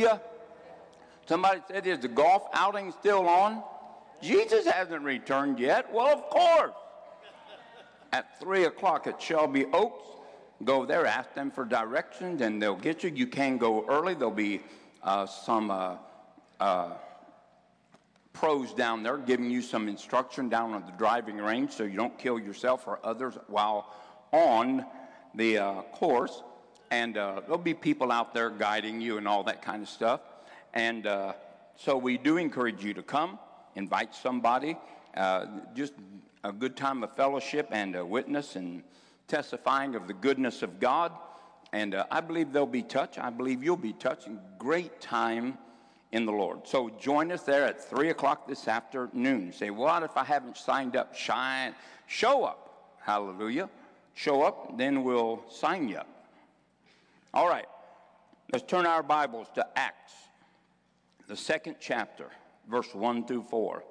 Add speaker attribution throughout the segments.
Speaker 1: Hallelujah. Somebody said, Is the golf outing still on? Jesus hasn't returned yet. Well, of course. At 3 o'clock at Shelby Oaks, go there, ask them for directions, and they'll get you. You can go early. There'll be uh, some uh, uh, pros down there giving you some instruction down on the driving range so you don't kill yourself or others while on the uh, course. And uh, there'll be people out there guiding you and all that kind of stuff. And uh, so we do encourage you to come, invite somebody, uh, just a good time of fellowship and a witness and testifying of the goodness of God. And uh, I believe they'll be touched. I believe you'll be touched. Great time in the Lord. So join us there at 3 o'clock this afternoon. Say, what if I haven't signed up? Shine. Show up. Hallelujah. Show up, then we'll sign you up. All right. Let's turn our Bibles to Acts, the second chapter, verse 1 through 4.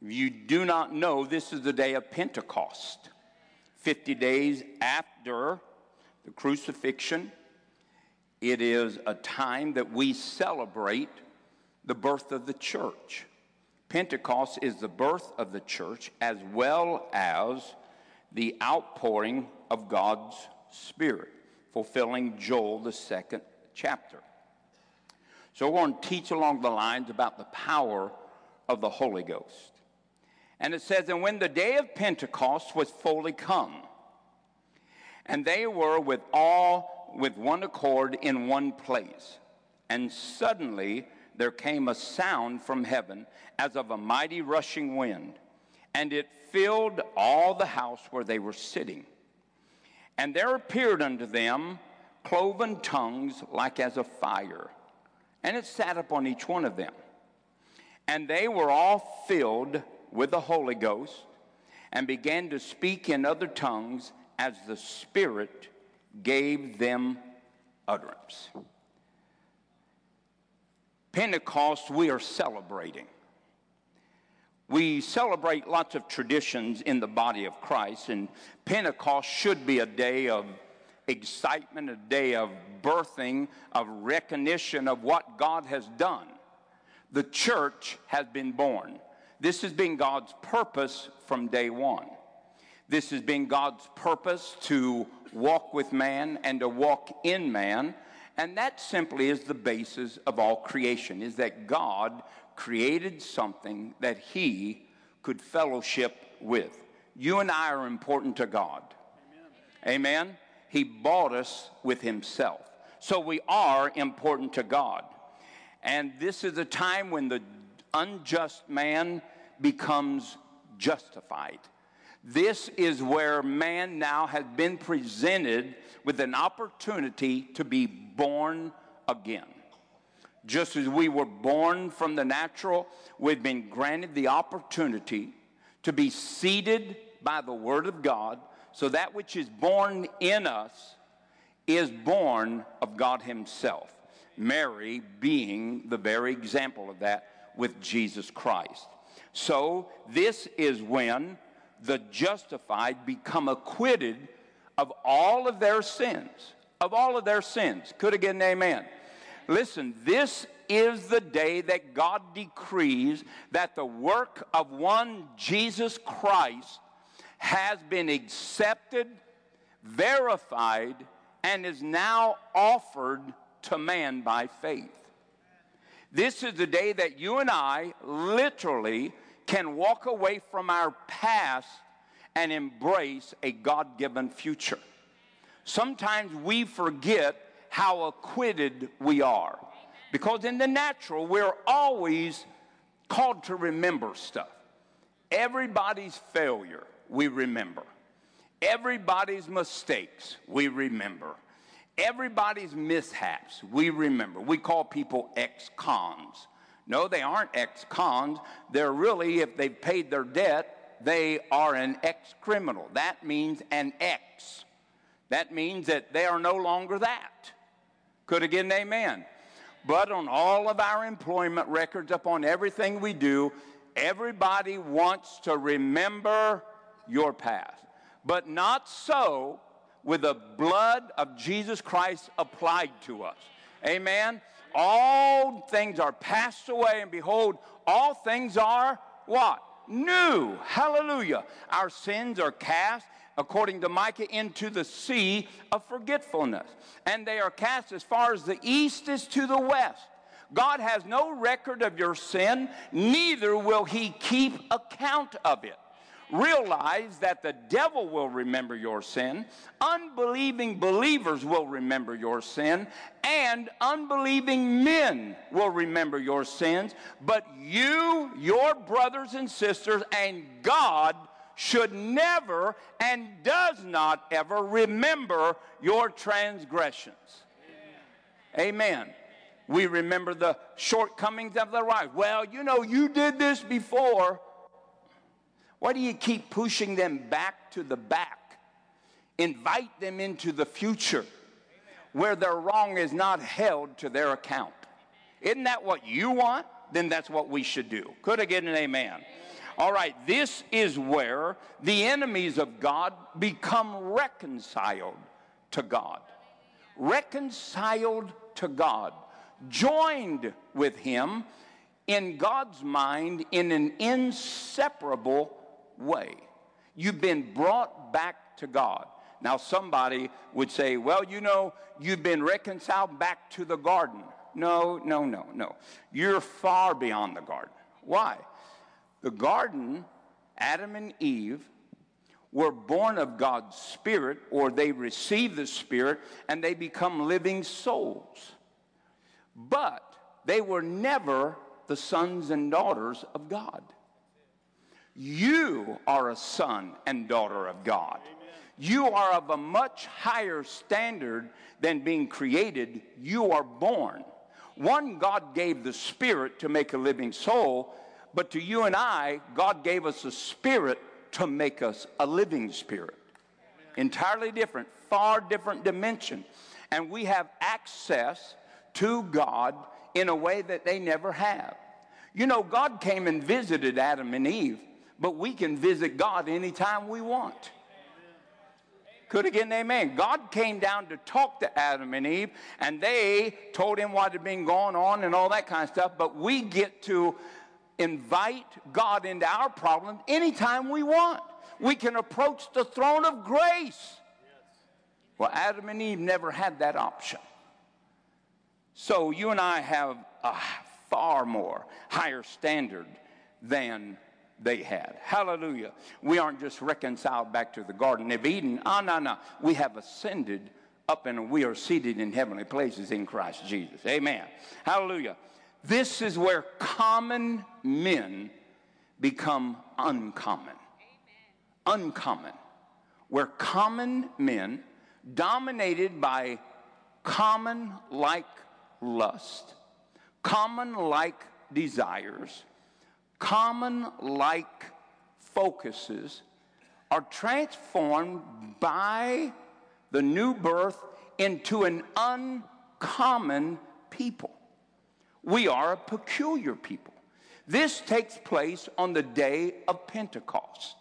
Speaker 1: If you do not know, this is the day of Pentecost, 50 days after the crucifixion. It is a time that we celebrate the birth of the church. Pentecost is the birth of the church as well as the outpouring of God's Spirit, fulfilling Joel, the second chapter. So we're going to teach along the lines about the power of the Holy Ghost. And it says, And when the day of Pentecost was fully come, and they were with all with one accord in one place, and suddenly there came a sound from heaven as of a mighty rushing wind, and it filled all the house where they were sitting. And there appeared unto them cloven tongues like as of fire, and it sat upon each one of them. And they were all filled with the Holy Ghost, and began to speak in other tongues as the Spirit gave them utterance. Pentecost, we are celebrating. We celebrate lots of traditions in the body of Christ, and Pentecost should be a day of excitement, a day of birthing, of recognition of what God has done. The church has been born. This has been God's purpose from day one. This has been God's purpose to walk with man and to walk in man and that simply is the basis of all creation, is that God created something that he could fellowship with. You and I are important to God. Amen. Amen. He bought us with himself. So we are important to God. And this is a time when the unjust man becomes justified. This is where man now has been presented with an opportunity to be born again. Just as we were born from the natural, we've been granted the opportunity to be seated by the Word of God, so that which is born in us is born of God Himself. Mary being the very example of that with Jesus Christ. So, this is when the justified become acquitted of all of their sins. Of all of their sins. Could again, amen. Listen, this is the day that God decrees that the work of one Jesus Christ has been accepted, verified, and is now offered to man by faith. This is the day that you and I literally can walk away from our past and embrace a God given future. Sometimes we forget how acquitted we are because in the natural, we're always called to remember stuff. Everybody's failure, we remember. Everybody's mistakes, we remember. Everybody's mishaps, we remember. We call people ex cons. No, they aren't ex cons. They're really, if they've paid their debt, they are an ex criminal. That means an ex. That means that they are no longer that. Could again, amen. But on all of our employment records, upon everything we do, everybody wants to remember your past. But not so with the blood of Jesus Christ applied to us. Amen. all things are passed away, and behold, all things are what? New. Hallelujah. Our sins are cast, according to Micah, into the sea of forgetfulness. And they are cast as far as the east is to the west. God has no record of your sin, neither will he keep account of it. Realize that the devil will remember your sin, unbelieving believers will remember your sin, and unbelieving men will remember your sins. But you, your brothers and sisters, and God should never and does not ever remember your transgressions. Amen. Amen we remember the shortcomings of the right. Well, you know, you did this before. Why do you keep pushing them back to the back? Invite them into the future where their wrong is not held to their account. Isn't that what you want? Then that's what we should do. Could I get an amen? All right, this is where the enemies of God become reconciled to God. Reconciled to God joined with him in God's mind in an inseparable way. You've been brought back to God. Now, somebody would say, well, you know, you've been reconciled back to the garden. No, no, no, no. You're far beyond the garden. Why? The garden, Adam and Eve, were born of God's Spirit, or they receive the Spirit, and they become living souls but they were never the sons and daughters of God. You are a son and daughter of God. You are of a much higher standard than being created. You are born. One, God gave the spirit to make a living soul, but to you and I, God gave us a spirit to make us a living spirit. Entirely different, far different dimension. And we have access to God in a way that they never have. You know, God came and visited Adam and Eve, but we can visit God anytime we want. Could again, amen. God came down to talk to Adam and Eve, and they told him what had been going on and all that kind of stuff, but we get to invite God into our problem anytime we want. We can approach the throne of grace. Well, Adam and Eve never had that option. So you and I have a far more higher standard than they had. Hallelujah. We aren't just reconciled back to the Garden of Eden. Ah, no, no. We have ascended up and we are seated in heavenly places in Christ Jesus. Amen. Hallelujah. This is where common men become uncommon. Amen. Uncommon. Where common men, dominated by common like lust, common like desires, common like focuses are transformed by the new birth into an uncommon people. We are a peculiar people. This takes place on the day of Pentecost.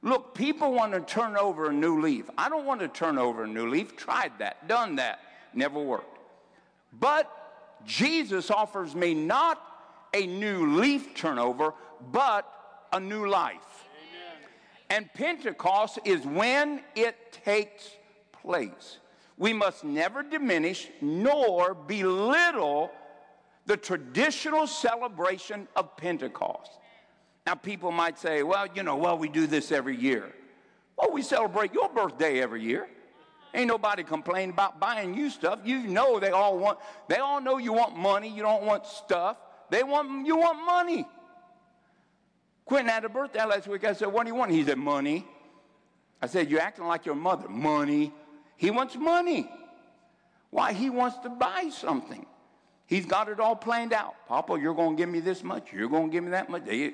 Speaker 1: Look, people want to turn over a new leaf. I don't want to turn over a new leaf. Tried that, done that, never worked. But Jesus offers me not a new leaf turnover, but a new life. Amen. And Pentecost is when it takes place. We must never diminish nor belittle the traditional celebration of Pentecost. Now, people might say, well, you know, well, we do this every year. Well, we celebrate your birthday every year. Ain't nobody complaining about buying you stuff. You know they all want, they all know you want money, you don't want stuff. They want, you want money. Quentin had a birthday last week. I said, what do you want? He said, money. I said, you're acting like your mother. Money. He wants money. Why? He wants to buy something. He's got it all planned out. Papa, you're going to give me this much. You're going to give me that much. He,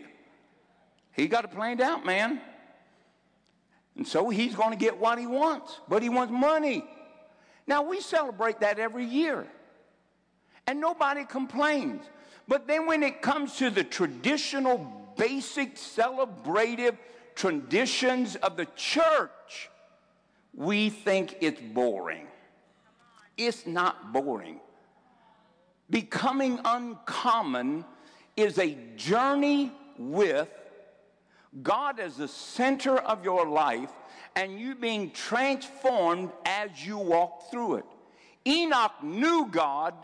Speaker 1: he got it planned out, man. And so he's going to get what he wants, but he wants money. Now we celebrate that every year. And nobody complains. But then when it comes to the traditional, basic, celebrative traditions of the church, we think it's boring. It's not boring. Becoming uncommon is a journey with God as the center of your life and you being transformed as you walk through it. Enoch knew God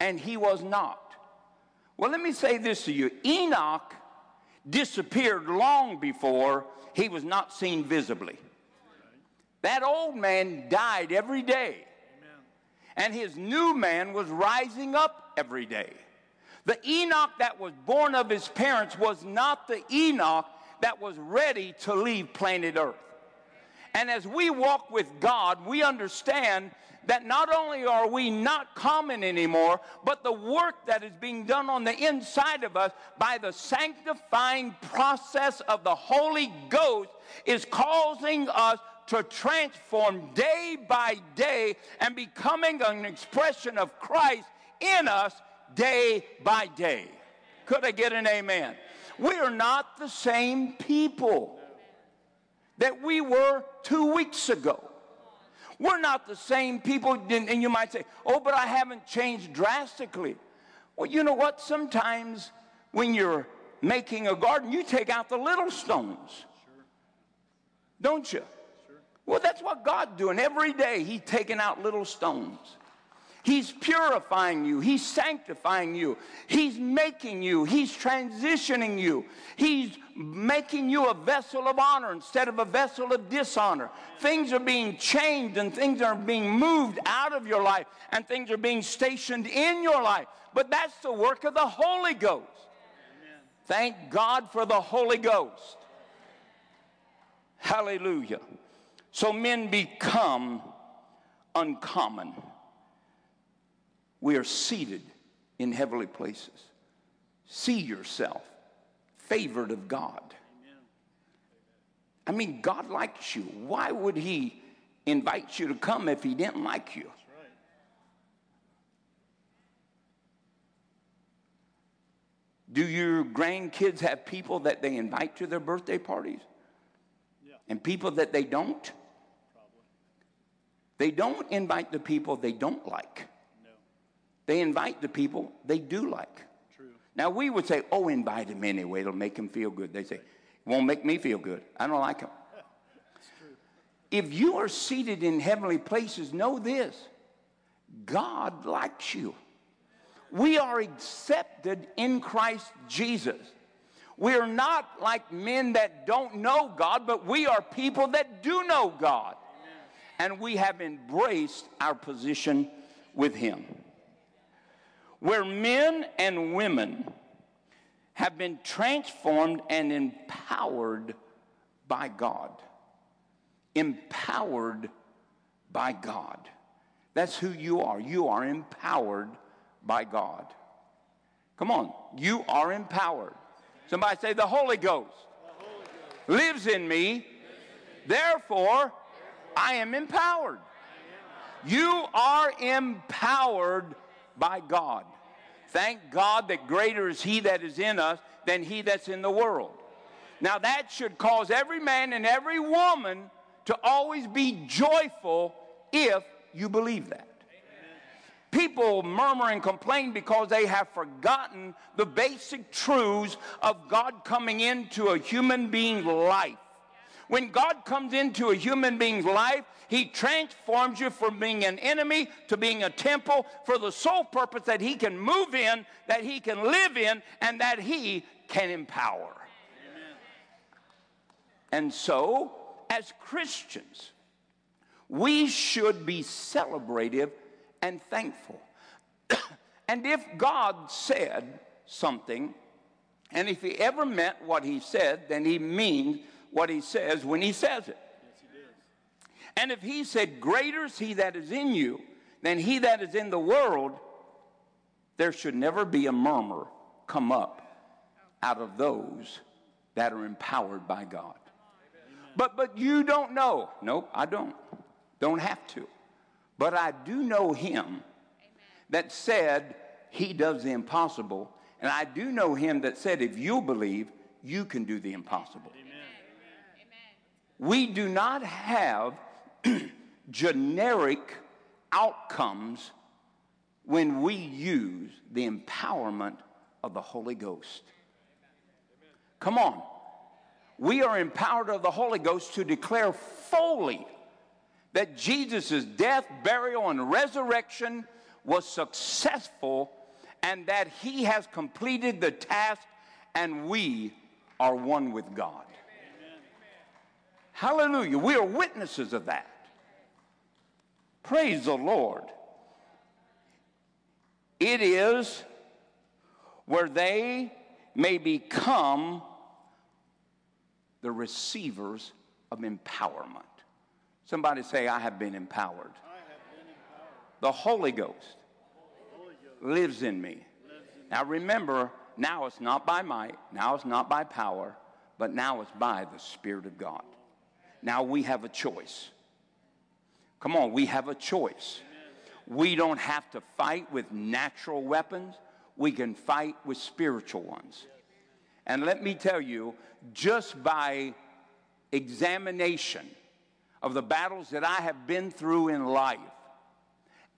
Speaker 1: and he was not. Well, let me say this to you Enoch disappeared long before he was not seen visibly. That old man died every day, and his new man was rising up every day. The Enoch that was born of his parents was not the Enoch that was ready to leave planet Earth. And as we walk with God, we understand that not only are we not common anymore, but the work that is being done on the inside of us by the sanctifying process of the Holy Ghost is causing us to transform day by day and becoming an expression of Christ in us day by day. Could I get an amen? We are not the same people that we were two weeks ago. We're not the same people. And you might say, oh, but I haven't changed drastically. Well, you know what? Sometimes when you're making a garden, you take out the little stones. Don't you? Well, that's what God's doing. Every day, He's taking out little stones. He's purifying you. He's sanctifying you. He's making you. He's transitioning you. He's making you a vessel of honor instead of a vessel of dishonor. Things are being changed and things are being moved out of your life and things are being stationed in your life. But that's the work of the Holy Ghost. Thank God for the Holy Ghost. Hallelujah. So men become uncommon we are seated in heavenly places. See yourself favored of God. I mean, God likes you. Why would He invite you to come if He didn't like you? Do your grandkids have people that they invite to their birthday parties? Yeah. And people that they don't? They don't invite the people they don't like. No. They invite the people they do like. True. Now we would say, oh, invite them anyway. It'll make them feel good. They say, it won't make me feel good. I don't like him. if you are seated in heavenly places, know this God likes you. We are accepted in Christ Jesus. We are not like men that don't know God, but we are people that do know God. And we have embraced our position with Him where men and women have been transformed and empowered by God. Empowered by God. That's who you are. You are empowered by God. Come on, you are empowered. Somebody say, The Holy Ghost, the Holy Ghost. lives in me, therefore I am empowered. You are empowered by God. Thank God that greater is He that is in us than He that's in the world. Now, that should cause every man and every woman to always be joyful if you believe that. People murmur and complain because they have forgotten the basic truths of God coming into a human being's life. When God comes into a human being's life, he transforms you from being an enemy to being a temple for the sole purpose that He can move in, that He can live in, and that He can empower. Amen. And so, as Christians, we should be celebrative and thankful. and if God said something, and if He ever meant what He said, then He means what He says when He says it. And if he said, Greater is he that is in you than he that is in the world, there should never be a murmur come up out of those that are empowered by God. But but you don't know. Nope, I don't. Don't have to. But I do know him that said he does the impossible. And I do know him that said if you believe, you can do the impossible. Amen. We do not have generic outcomes when we use the empowerment of the Holy Ghost. Come on. We are empowered of the Holy Ghost to declare fully that Jesus' death, burial, and resurrection was successful and that he has completed the task and we are one with God. Hallelujah. We are witnesses of that. Praise the Lord. It is where they may become the receivers of empowerment. Somebody say, I have been empowered. Have been empowered. The Holy Ghost, Holy Ghost lives in me. Lives in now remember, now it's not by might, now it's not by power, but now it's by the Spirit of God. Now we have a choice. Come on, we have a choice. We don't have to fight with natural weapons, we can fight with spiritual ones. And let me tell you, just by examination of the battles that I have been through in life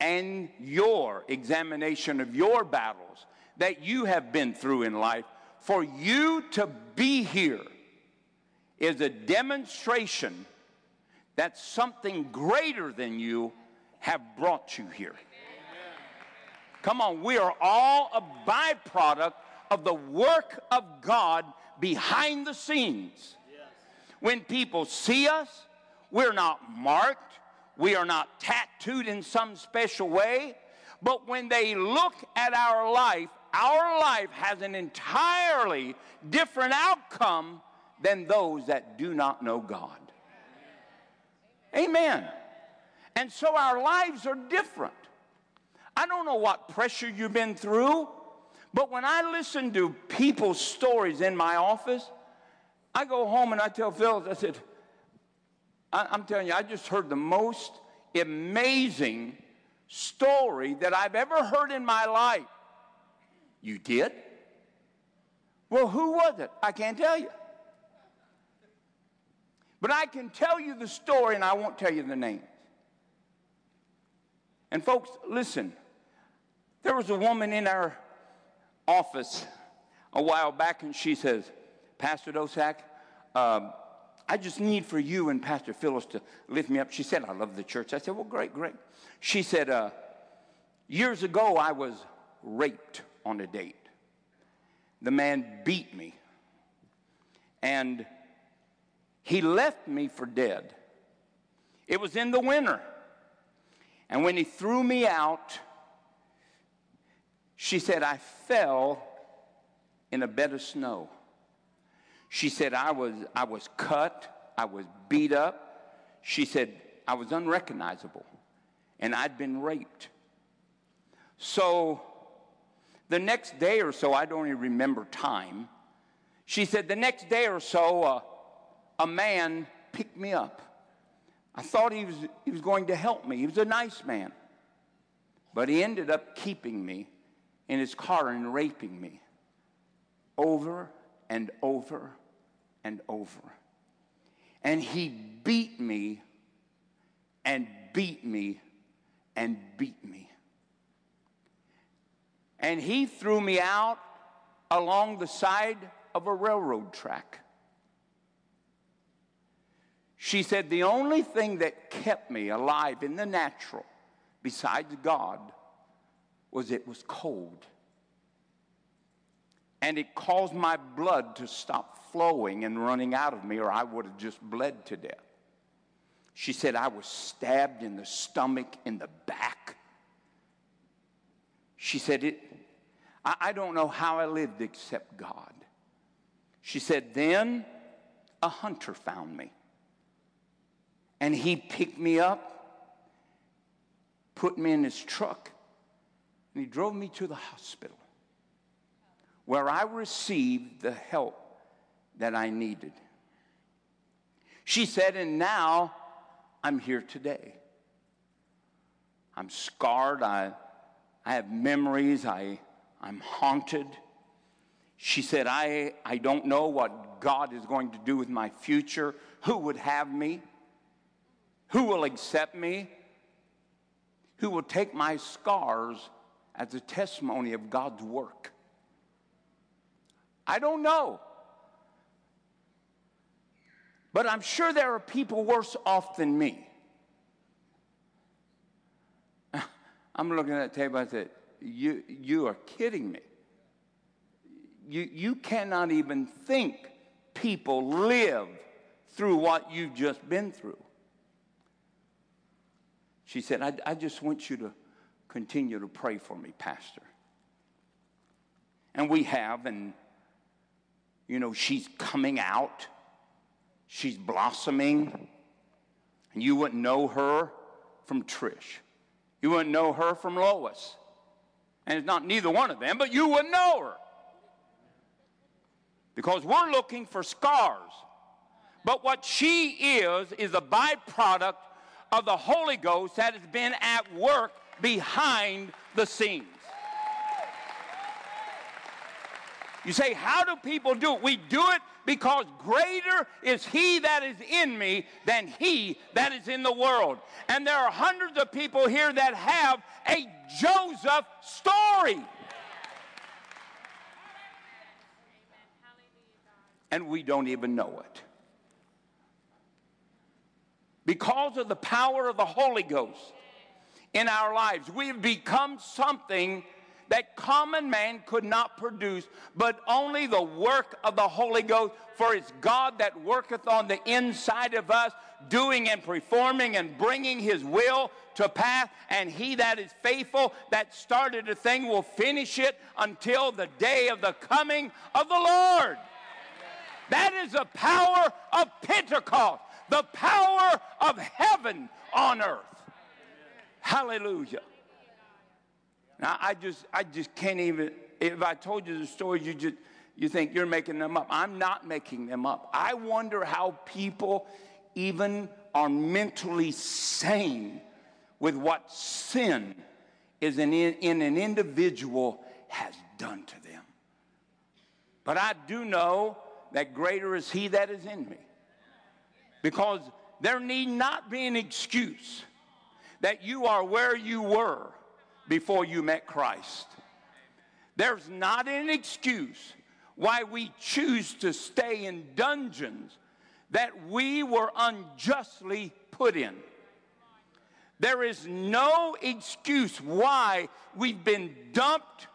Speaker 1: and your examination of your battles that you have been through in life, for you to be here is a demonstration that something greater than you have brought you here. Come on, we are all a byproduct of the work of God behind the scenes. When people see us, we're not marked, we are not tattooed in some special way, but when they look at our life, our life has an entirely different outcome than those that do not know God. Amen. And so our lives are different. I don't know what pressure you've been through, but when I listen to people's stories in my office, I go home and I tell Phyllis, I said, I'm telling you, I just heard the most amazing story that I've ever heard in my life. You did? Well, who was it? I can't tell you. But I can tell you the story and I won't tell you the names. And folks, listen. There was a woman in our office a while back and she says, Pastor Dosak, uh, I just need for you and Pastor Phyllis to lift me up. She said, I love the church. I said, Well, great, great. She said, uh, Years ago, I was raped on a date. The man beat me, and he left me for dead. It was in the winter. And when he threw me out, she said, I fell in a bed of snow. She said, I was, I was cut, I was beat up. She said, I was unrecognizable, and I'd been raped. So the next day or so, I don't even remember time. She said, the next day or so, uh, a man picked me up. I thought he was, he was going to help me. He was a nice man. But he ended up keeping me in his car and raping me over and over and over. And he beat me and beat me and beat me. And he threw me out along the side of a railroad track. She said, The only thing that kept me alive in the natural, besides God, was it was cold and it caused my blood to stop flowing and running out of me, or I would have just bled to death. She said, I was stabbed in the stomach, in the back. She said, it, I, I don't know how I lived except God. She said, Then a hunter found me. And he picked me up, put me in his truck, and he drove me to the hospital where I received the help that I needed. She said, and now I'm here today. I'm scarred. I, I have memories. I, I'm haunted. She said, I, I don't know what God is going to do with my future. Who would have me? Who will accept me? Who will take my scars as a testimony of God's work. I don't know. But I'm sure there are people worse off than me. I'm looking at that table, I said, You, you are kidding me. You, you cannot even think people live through what you've just been through. She said, I, I just want you to continue to pray for me, Pastor. And we have, and you know, she's coming out, she's blossoming, and you wouldn't know her from Trish. You wouldn't know her from Lois. And it's not neither one of them, but you wouldn't know her. Because we're looking for scars. But what she is, is a byproduct of the Holy Ghost that has been at work behind the scenes. You say, How do people do it? We do it because greater is He that is in me than He that is in the world. And there are hundreds of people here that have a Joseph story. And we don't even know it. Because of the power of the Holy Ghost in our lives, we have become something that common man could not produce, but only the work of the Holy Ghost. For it's God that worketh on the inside of us, doing and performing and bringing his will to pass. And he that is faithful, that started a thing, will finish it until the day of the coming of the Lord. That is the power of Pentecost, the power of heaven on earth. Hallelujah. Now I just I just can't even if I told you the stories you just you think you're making them up. I'm not making them up. I wonder how people even are mentally sane with what sin is in, in an individual has done to them. But I do know that greater is he that is in me. Because there need not be an excuse that you are where you were before you met Christ. There's not an excuse why we choose to stay in dungeons that we were unjustly put in. There is no excuse why we've been dumped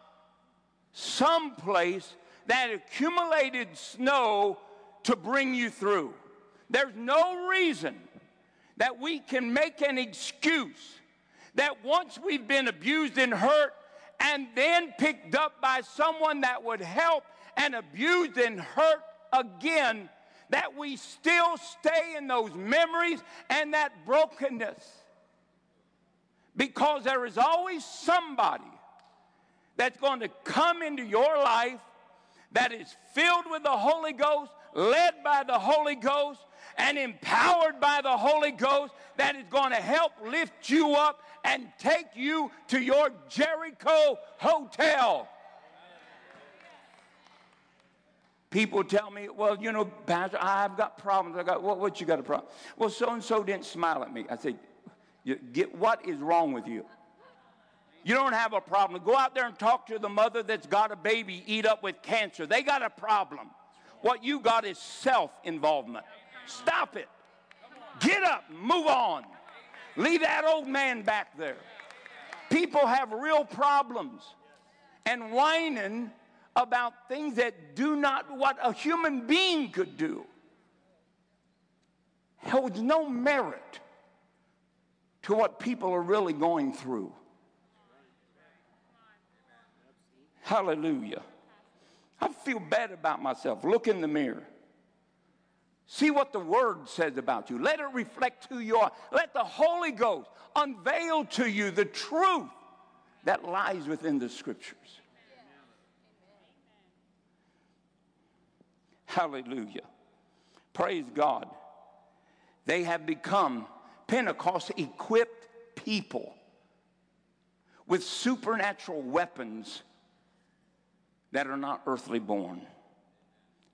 Speaker 1: someplace that accumulated snow to bring you through. There's no reason that we can make an excuse that once we've been abused and hurt and then picked up by someone that would help and abused and hurt again, that we still stay in those memories and that brokenness. Because there is always somebody that's going to come into your life that is filled with the Holy Ghost, led by the Holy Ghost, and empowered by the Holy Ghost that is going to help lift you up and take you to your Jericho hotel. People tell me, well, you know, Pastor, I've got problems. I got, what, what you got a problem? Well, so and so didn't smile at me. I said, get, what is wrong with you? You don't have a problem. Go out there and talk to the mother that's got a baby eat up with cancer. They got a problem. What you got is self involvement. Stop it. Get up, move on. Leave that old man back there. People have real problems and whining about things that do not what a human being could do. Holds no merit to what people are really going through. Hallelujah. I feel bad about myself. Look in the mirror. See what the word says about you. Let it reflect who you are. Let the Holy Ghost unveil to you the truth that lies within the scriptures. Hallelujah. Praise God. They have become Pentecost equipped people with supernatural weapons that are not earthly born.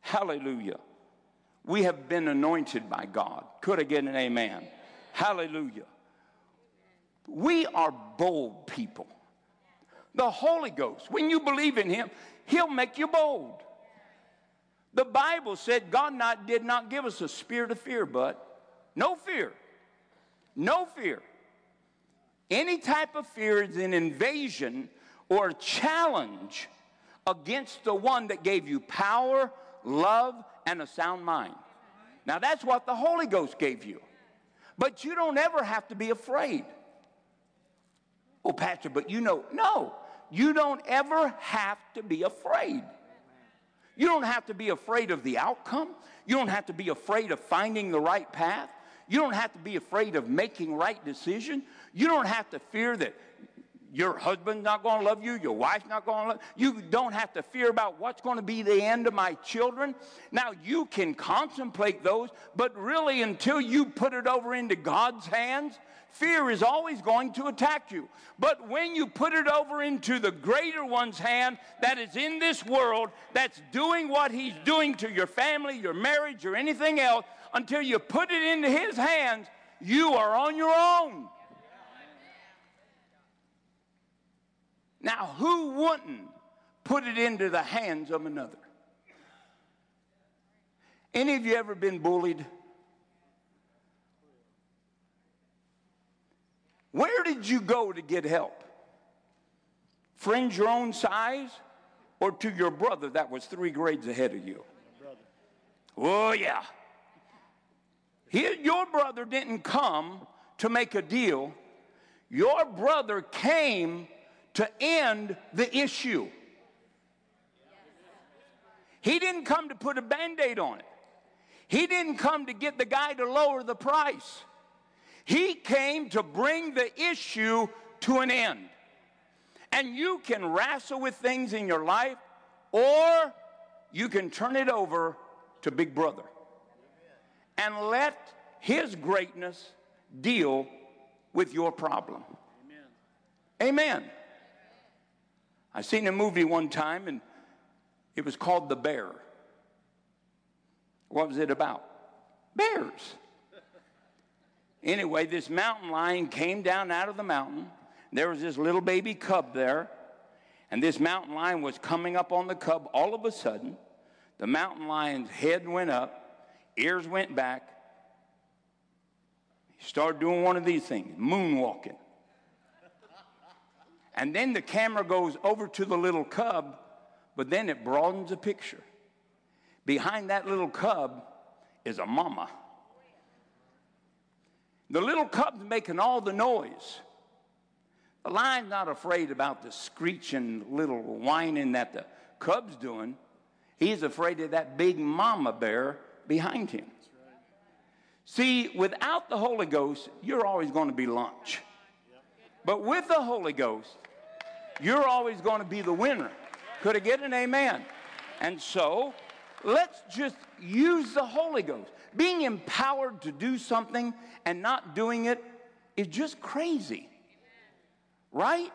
Speaker 1: Hallelujah. We have been anointed by God. Could I get an amen? Hallelujah. We are bold people. The Holy Ghost. When you believe in Him, He'll make you bold. The Bible said God not, did not give us a spirit of fear, but no fear. No fear. Any type of fear is an invasion or a challenge against the one that gave you power, love, and a sound mind. Now, that's what the Holy Ghost gave you. But you don't ever have to be afraid. Oh, Pastor, but you know, no, you don't ever have to be afraid. You don't have to be afraid of the outcome. You don't have to be afraid of finding the right path. You don't have to be afraid of making right decision. You don't have to fear that your husband's not going to love you, your wife's not going to love you. You don't have to fear about what's going to be the end of my children. Now, you can contemplate those, but really, until you put it over into God's hands, fear is always going to attack you. But when you put it over into the greater one's hand that is in this world, that's doing what he's doing to your family, your marriage, or anything else, until you put it into his hands, you are on your own. Now, who wouldn't put it into the hands of another? Any of you ever been bullied? Where did you go to get help? Friends your own size or to your brother that was three grades ahead of you? Oh, yeah. He, your brother didn't come to make a deal. Your brother came to end the issue. He didn't come to put a band aid on it. He didn't come to get the guy to lower the price. He came to bring the issue to an end. And you can wrestle with things in your life, or you can turn it over to Big Brother and let His greatness deal with your problem. Amen. Amen. I seen a movie one time and it was called The Bear. What was it about? Bears. Anyway, this mountain lion came down out of the mountain. There was this little baby cub there. And this mountain lion was coming up on the cub. All of a sudden, the mountain lion's head went up, ears went back. He started doing one of these things moonwalking. And then the camera goes over to the little cub, but then it broadens the picture. Behind that little cub is a mama. The little cub's making all the noise. The lion's not afraid about the screeching little whining that the cub's doing. He's afraid of that big mama bear behind him. See, without the Holy Ghost, you're always going to be lunch. But with the Holy Ghost, you're always going to be the winner. Could I get an amen? And so, let's just use the Holy Ghost. Being empowered to do something and not doing it is just crazy. Right?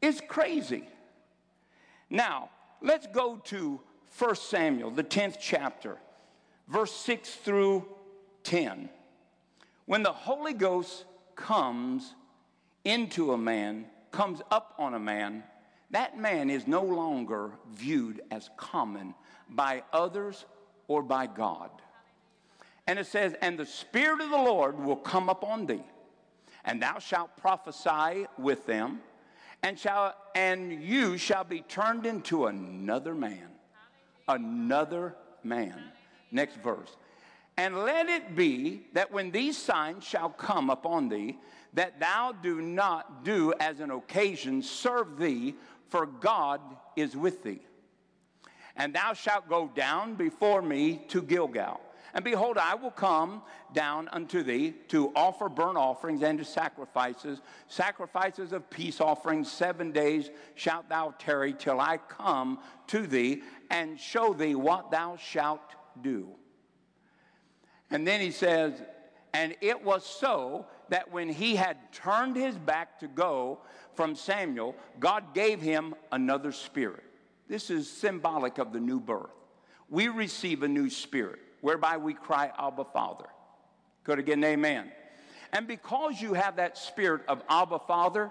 Speaker 1: It's crazy. Now, let's go to 1 Samuel, the 10th chapter, verse 6 through 10. When the Holy Ghost comes into a man, comes up on a man, that man is no longer viewed as common by others or by God. And it says, And the Spirit of the Lord will come upon thee, and thou shalt prophesy with them, and, shall, and you shall be turned into another man. Another man. Next verse. And let it be that when these signs shall come upon thee, that thou do not do as an occasion serve thee, for God is with thee. And thou shalt go down before me to Gilgal. And behold, I will come down unto thee to offer burnt offerings and to sacrifices, sacrifices of peace offerings. Seven days shalt thou tarry till I come to thee and show thee what thou shalt do. And then he says, And it was so that when he had turned his back to go from Samuel, God gave him another spirit. This is symbolic of the new birth. We receive a new spirit whereby we cry, Abba, Father. Could again, amen. And because you have that spirit of Abba, Father,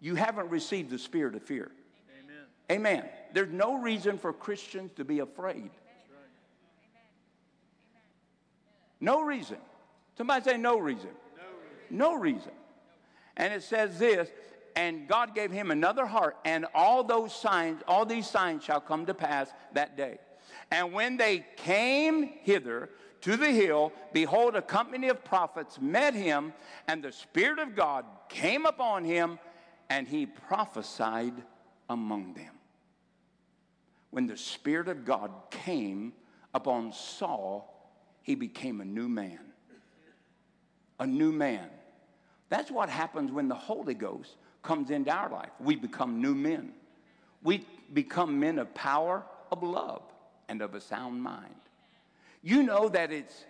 Speaker 1: you haven't received the spirit of fear.
Speaker 2: Amen.
Speaker 1: Amen. There's no reason for Christians to be afraid. No reason. Somebody say no reason. No reason. And it says this, and God gave him another heart, and all those signs, all these signs shall come to pass that day. And when they came hither to the hill, behold, a company of prophets met him, and the Spirit of God came upon him, and he prophesied among them. When the Spirit of God came upon Saul, he became a new man. A new man. That's what happens when the Holy Ghost comes into our life. We become new men. We become men of power, of love, and of a sound mind. You know that it's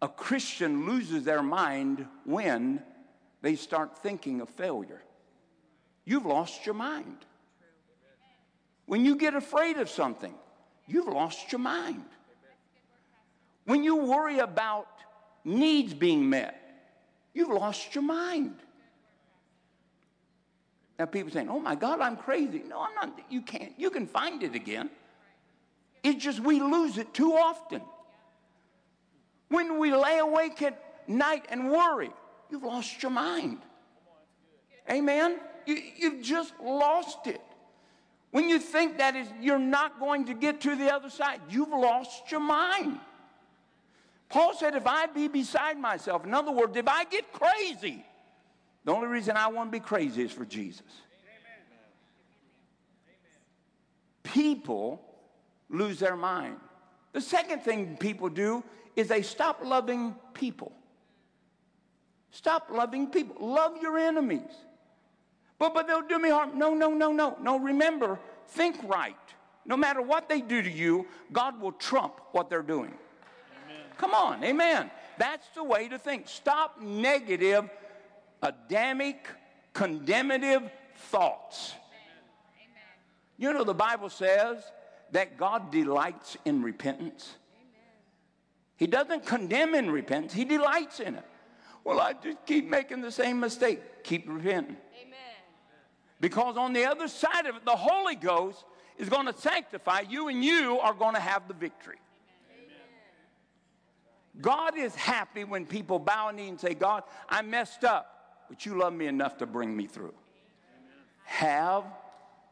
Speaker 1: a Christian loses their mind when they start thinking of failure. You've lost your mind. When you get afraid of something, you've lost your mind. When you worry about needs being met, you've lost your mind. Now people saying, "Oh my God, I'm crazy." No, I'm not. You can't. You can find it again. It's just we lose it too often. When we lay awake at night and worry, you've lost your mind. Amen. You, you've just lost it. When you think that is you're not going to get to the other side, you've lost your mind. Paul said, if I be beside myself, in other words, if I get crazy, the only reason I want to be crazy is for Jesus. People lose their mind. The second thing people do is they stop loving people. Stop loving people. Love your enemies. But, but they'll do me harm. No, no, no, no. No, remember, think right. No matter what they do to you, God will trump what they're doing. Amen. Come on, amen. That's the way to think. Stop negative, Adamic, condemnative thoughts. Amen. You know, the Bible says that God delights in repentance. He doesn't condemn in repentance, He delights in it. Well, I just keep making the same mistake. Keep repenting. Amen. Because on the other side of it, the Holy Ghost is going to sanctify you, and you are going to have the victory. God is happy when people bow a knee and say, God, I messed up, but you love me enough to bring me through. Amen. Have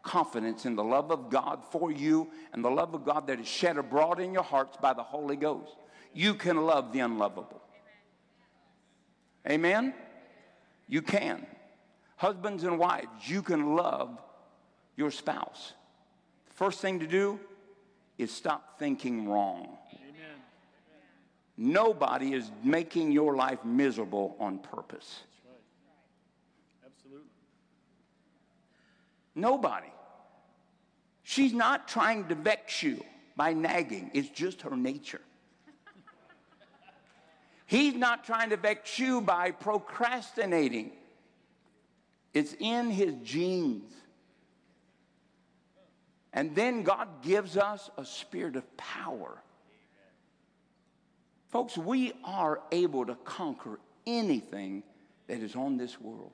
Speaker 1: confidence in the love of God for you and the love of God that is shed abroad in your hearts by the Holy Ghost. You can love the unlovable. Amen? You can. Husbands and wives, you can love your spouse. First thing to do is stop thinking wrong. Nobody is making your life miserable on purpose.
Speaker 2: Right. Absolutely.
Speaker 1: Nobody. She's not trying to vex you by nagging, it's just her nature. He's not trying to vex you by procrastinating. It's in his genes. And then God gives us a spirit of power. Folks, we are able to conquer anything that is on this world.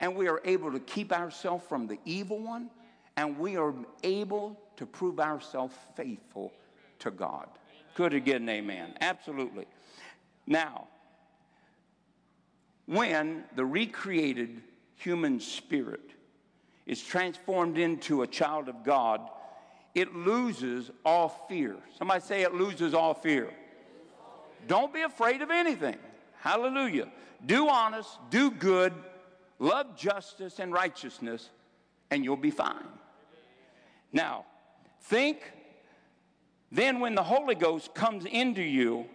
Speaker 1: And we are able to keep ourselves from the evil one, and we are able to prove ourselves faithful to God. Could again, amen. Absolutely. Now, when the recreated human spirit is transformed into a child of God, it loses all fear. Somebody say it loses all fear. Don't be afraid of anything. Hallelujah. Do honest, do good, love justice and righteousness, and you'll be fine. Now, think then when the Holy Ghost comes into you,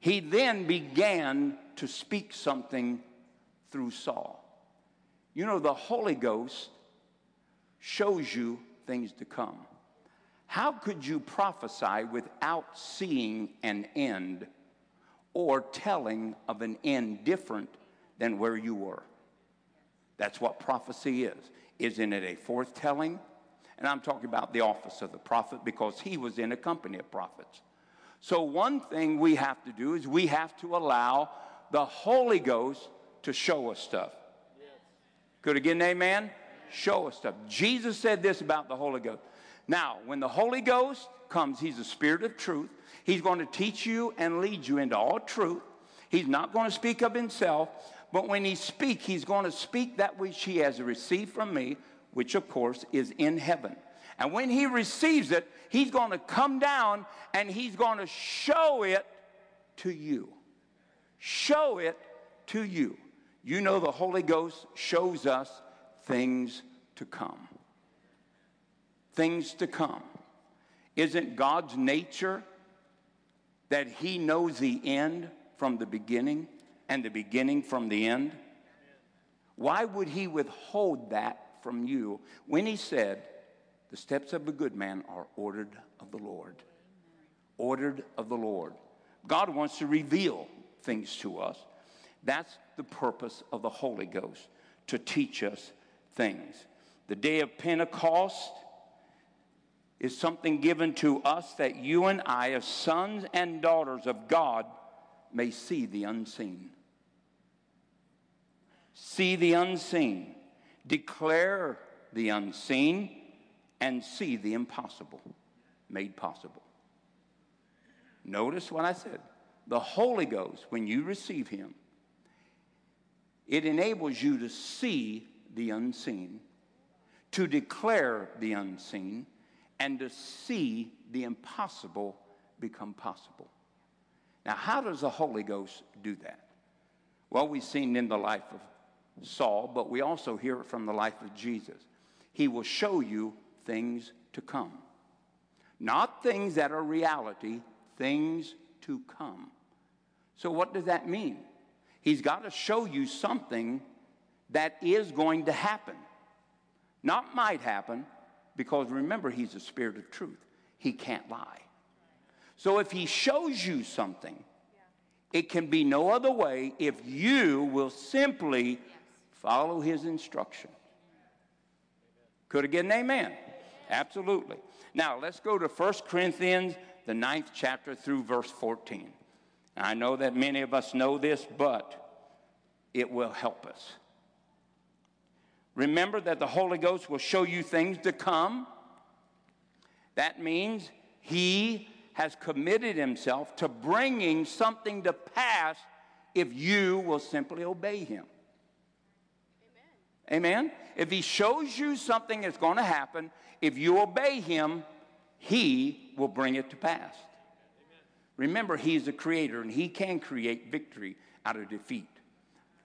Speaker 1: he then began to speak something through Saul. You know, the Holy Ghost shows you things to come. How could you prophesy without seeing an end or telling of an end different than where you were? That's what prophecy is. Isn't it a foretelling? And I'm talking about the office of the prophet because he was in a company of prophets. So, one thing we have to do is we have to allow the Holy Ghost to show us stuff. Could again, amen? Show us stuff. Jesus said this about the Holy Ghost. Now, when the Holy Ghost comes, He's the Spirit of truth. He's going to teach you and lead you into all truth. He's not going to speak of Himself, but when He speaks, He's going to speak that which He has received from me, which of course is in heaven. And when He receives it, He's going to come down and He's going to show it to you. Show it to you. You know, the Holy Ghost shows us things to come. Things to come. Isn't God's nature that He knows the end from the beginning and the beginning from the end? Why would He withhold that from you when He said, The steps of a good man are ordered of the Lord? Ordered of the Lord. God wants to reveal things to us. That's the purpose of the Holy Ghost, to teach us things. The day of Pentecost is something given to us that you and I, as sons and daughters of God, may see the unseen. See the unseen, declare the unseen, and see the impossible made possible. Notice what I said. The Holy Ghost, when you receive Him, it enables you to see the unseen, to declare the unseen, and to see the impossible become possible. Now, how does the Holy Ghost do that? Well, we've seen in the life of Saul, but we also hear it from the life of Jesus. He will show you things to come. Not things that are reality, things to come. So, what does that mean? He's got to show you something that is going to happen. Not might happen, because remember, he's a spirit of truth. He can't lie. So if he shows you something, it can be no other way if you will simply follow his instruction. Could I get an amen? Absolutely. Now let's go to 1 Corinthians, the ninth chapter, through verse 14. I know that many of us know this, but it will help us. Remember that the Holy Ghost will show you things to come. That means He has committed Himself to bringing something to pass if you will simply obey Him. Amen. Amen? If He shows you something that's going to happen, if you obey Him, He will bring it to pass. Remember, He's the creator and He can create victory out of defeat.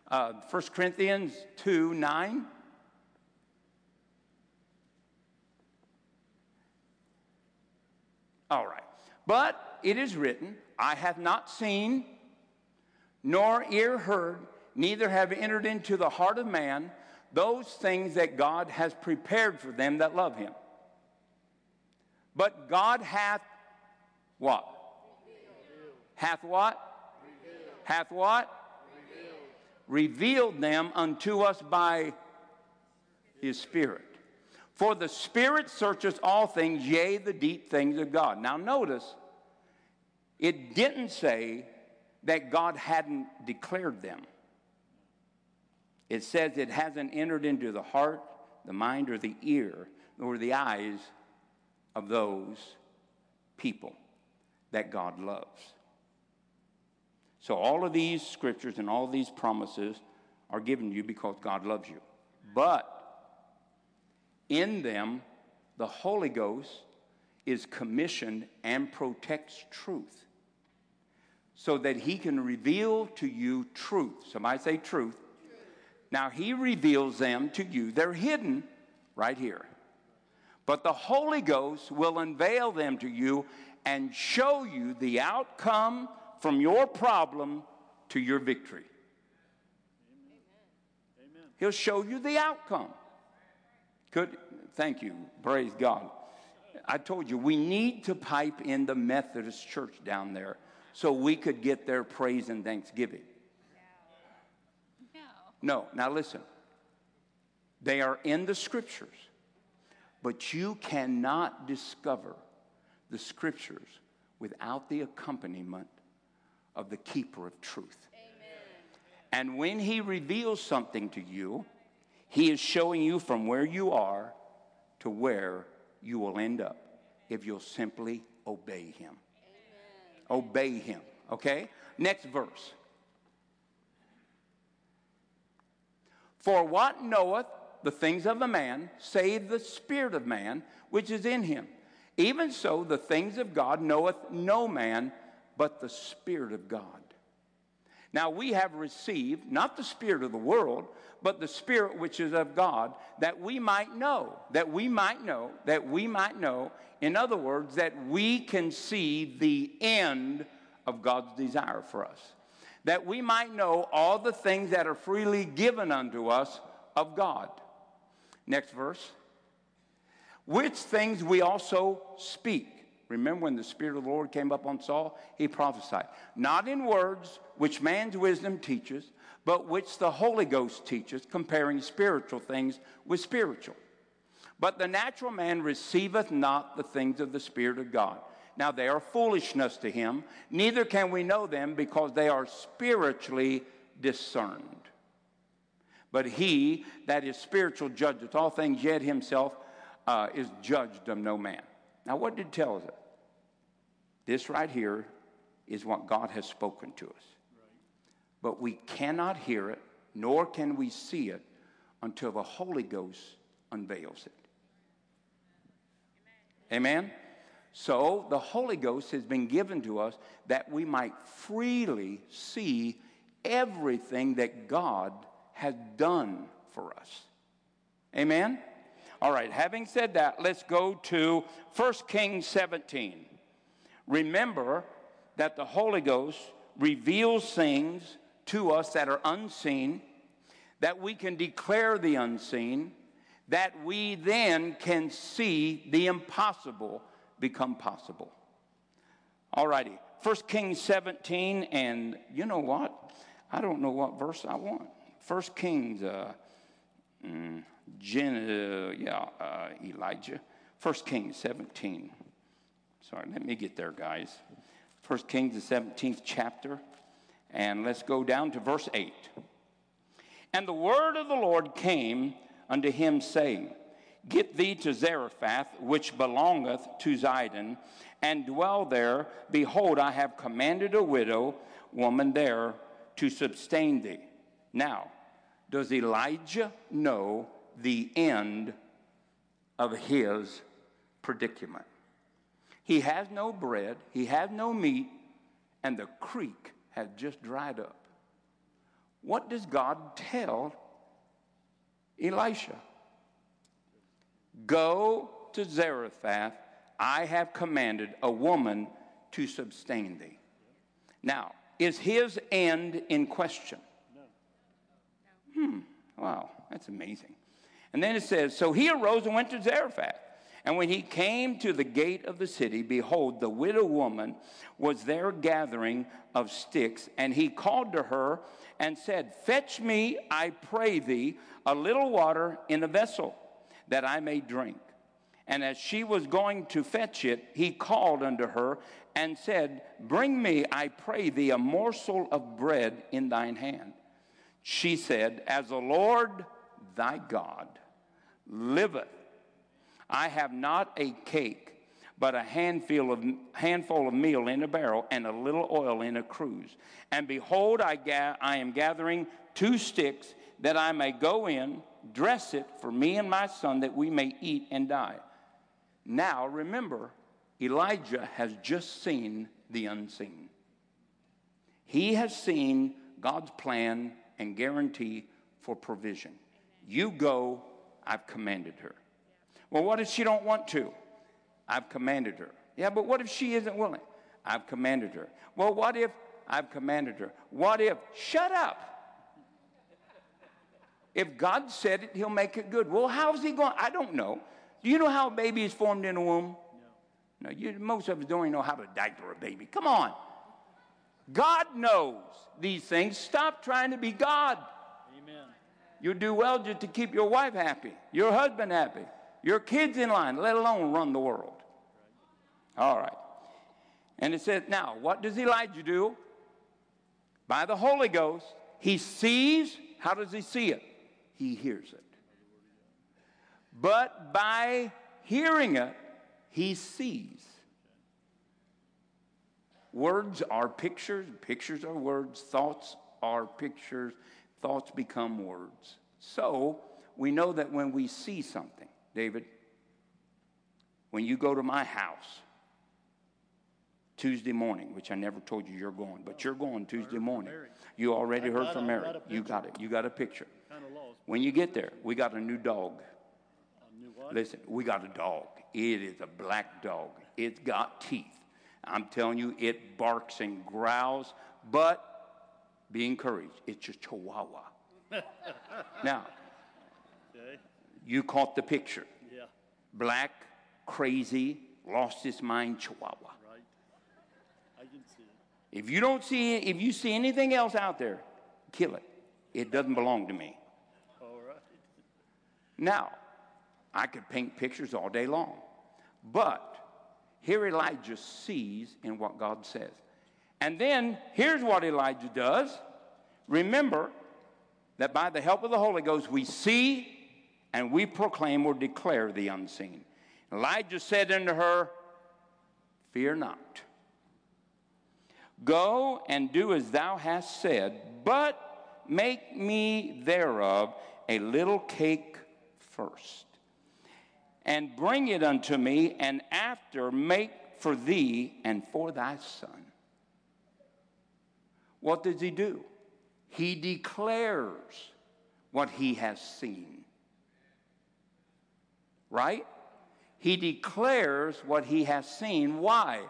Speaker 1: Uh, 1 Corinthians 2 9. All right. But it is written, I have not seen, nor ear heard, neither have entered into the heart of man those things that God has prepared for them that love him. But God hath what? Hath what? Hath what? Revealed them unto us by his Spirit. For the Spirit searches all things, yea, the deep things of God. Now, notice, it didn't say that God hadn't declared them. It says it hasn't entered into the heart, the mind, or the ear, nor the eyes of those people that God loves. So, all of these scriptures and all these promises are given to you because God loves you. But in them, the Holy Ghost is commissioned and protects truth so that he can reveal to you truth. Somebody say truth. Now, he reveals them to you. They're hidden right here. But the Holy Ghost will unveil them to you and show you the outcome from your problem to your victory. Amen. He'll show you the outcome. Could, thank you. Praise God. I told you, we need to pipe in the Methodist church down there so we could get their praise and thanksgiving. No. No. Now listen. They are in the scriptures, but you cannot discover the scriptures without the accompaniment of the keeper of truth. Amen. And when he reveals something to you, He is showing you from where you are to where you will end up if you'll simply obey Him. Amen. Obey Him. Okay? Next verse. For what knoweth the things of a man, save the spirit of man which is in him? Even so, the things of God knoweth no man but the Spirit of God. Now we have received not the Spirit of the world, but the Spirit which is of God, that we might know, that we might know, that we might know, in other words, that we can see the end of God's desire for us. That we might know all the things that are freely given unto us of God. Next verse. Which things we also speak. Remember when the Spirit of the Lord came up on Saul? He prophesied. Not in words which man's wisdom teaches, but which the Holy Ghost teaches, comparing spiritual things with spiritual. But the natural man receiveth not the things of the Spirit of God. Now they are foolishness to him, neither can we know them because they are spiritually discerned. But he that is spiritual judgeth all things, yet himself uh, is judged of no man. Now, what did it tell us? This right here is what God has spoken to us. But we cannot hear it, nor can we see it until the Holy Ghost unveils it. Amen? So the Holy Ghost has been given to us that we might freely see everything that God has done for us. Amen? All right, having said that, let's go to 1 Kings 17. Remember that the Holy Ghost reveals things to us that are unseen, that we can declare the unseen, that we then can see the impossible become possible. All righty, 1 Kings 17, and you know what? I don't know what verse I want. 1 Kings, uh, mm, Jen, uh, yeah, uh, Elijah. 1 Kings 17. Sorry, let me get there, guys. First Kings, the 17th chapter. And let's go down to verse 8. And the word of the Lord came unto him, saying, Get thee to Zarephath, which belongeth to Zidon, and dwell there. Behold, I have commanded a widow woman there to sustain thee. Now, does Elijah know the end of his predicament? He has no bread, he has no meat, and the creek has just dried up. What does God tell Elisha? Go to Zarephath, I have commanded a woman to sustain thee. Now, is his end in question? No. Hmm, wow, that's amazing. And then it says, So he arose and went to Zarephath. And when he came to the gate of the city, behold, the widow woman was there gathering of sticks. And he called to her and said, Fetch me, I pray thee, a little water in a vessel that I may drink. And as she was going to fetch it, he called unto her and said, Bring me, I pray thee, a morsel of bread in thine hand. She said, As the Lord thy God liveth, I have not a cake, but a handful of, handful of meal in a barrel and a little oil in a cruse. And behold, I, ga- I am gathering two sticks that I may go in dress it for me and my son that we may eat and die. Now, remember, Elijah has just seen the unseen. He has seen God's plan and guarantee for provision. You go, I've commanded her. Well, what if she don't want to? I've commanded her. Yeah, but what if she isn't willing? I've commanded her. Well, what if I've commanded her? What if? Shut up. If God said it, he'll make it good. Well, how's he going? I don't know. Do you know how a baby is formed in a womb? No. no you, most of us don't even know how to diaper a baby. Come on. God knows these things. Stop trying to be God. Amen. You do well just to keep your wife happy, your husband happy, your kids in line, let alone run the world. All right. And it says, now, what does Elijah do? By the Holy Ghost, he sees. How does he see it? he hears it. but by hearing it, he sees. Words are pictures, pictures are words, thoughts are pictures, thoughts become words. So we know that when we see something, David, when you go to my house Tuesday morning, which I never told you you're going, but you're going Tuesday morning. You already heard from Mary. You got it. You got a picture. When you get there, we got a new dog. Listen, we got a dog. It is a black dog. It's got teeth. I'm telling you, it barks and growls, but be encouraged. It's a chihuahua. now, okay. You caught the picture.
Speaker 2: Yeah.
Speaker 1: Black, crazy, lost his mind chihuahua.
Speaker 2: Right. I can see it.
Speaker 1: If you don't see it, if you see anything else out there, kill it. It doesn't belong to me.
Speaker 2: All right.
Speaker 1: Now, I could paint pictures all day long. But here Elijah sees in what God says. And then here's what Elijah does. Remember that by the help of the Holy Ghost, we see and we proclaim or declare the unseen. Elijah said unto her, Fear not. Go and do as thou hast said, but make me thereof a little cake first and bring it unto me, and after make for thee and for thy son. What does he do? He declares what he has seen. Right? He declares what he has seen. Why?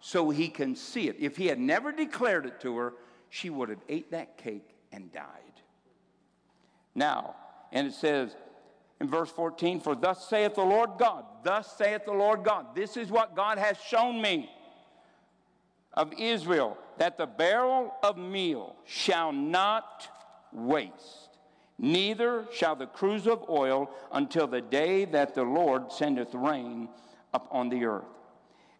Speaker 1: So he can see it. If he had never declared it to her, she would have ate that cake and died. Now, and it says, in verse 14, for thus saith the Lord God, thus saith the Lord God, this is what God has shown me of Israel, that the barrel of meal shall not waste, neither shall the cruse of oil until the day that the Lord sendeth rain upon the earth.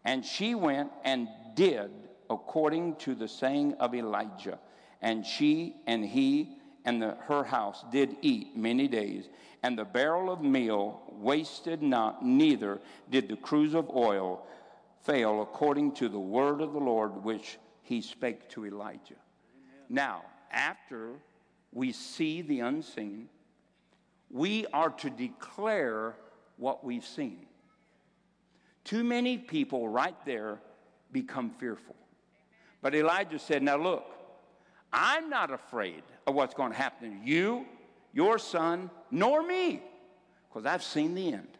Speaker 1: And she went and did according to the saying of Elijah. And she and he and the, her house did eat many days and the barrel of meal wasted not, neither did the cruse of oil fail, according to the word of the Lord which he spake to Elijah. Amen. Now, after we see the unseen, we are to declare what we've seen. Too many people right there become fearful. But Elijah said, Now look, I'm not afraid of what's going to happen to you your son, nor me, because I've seen the end.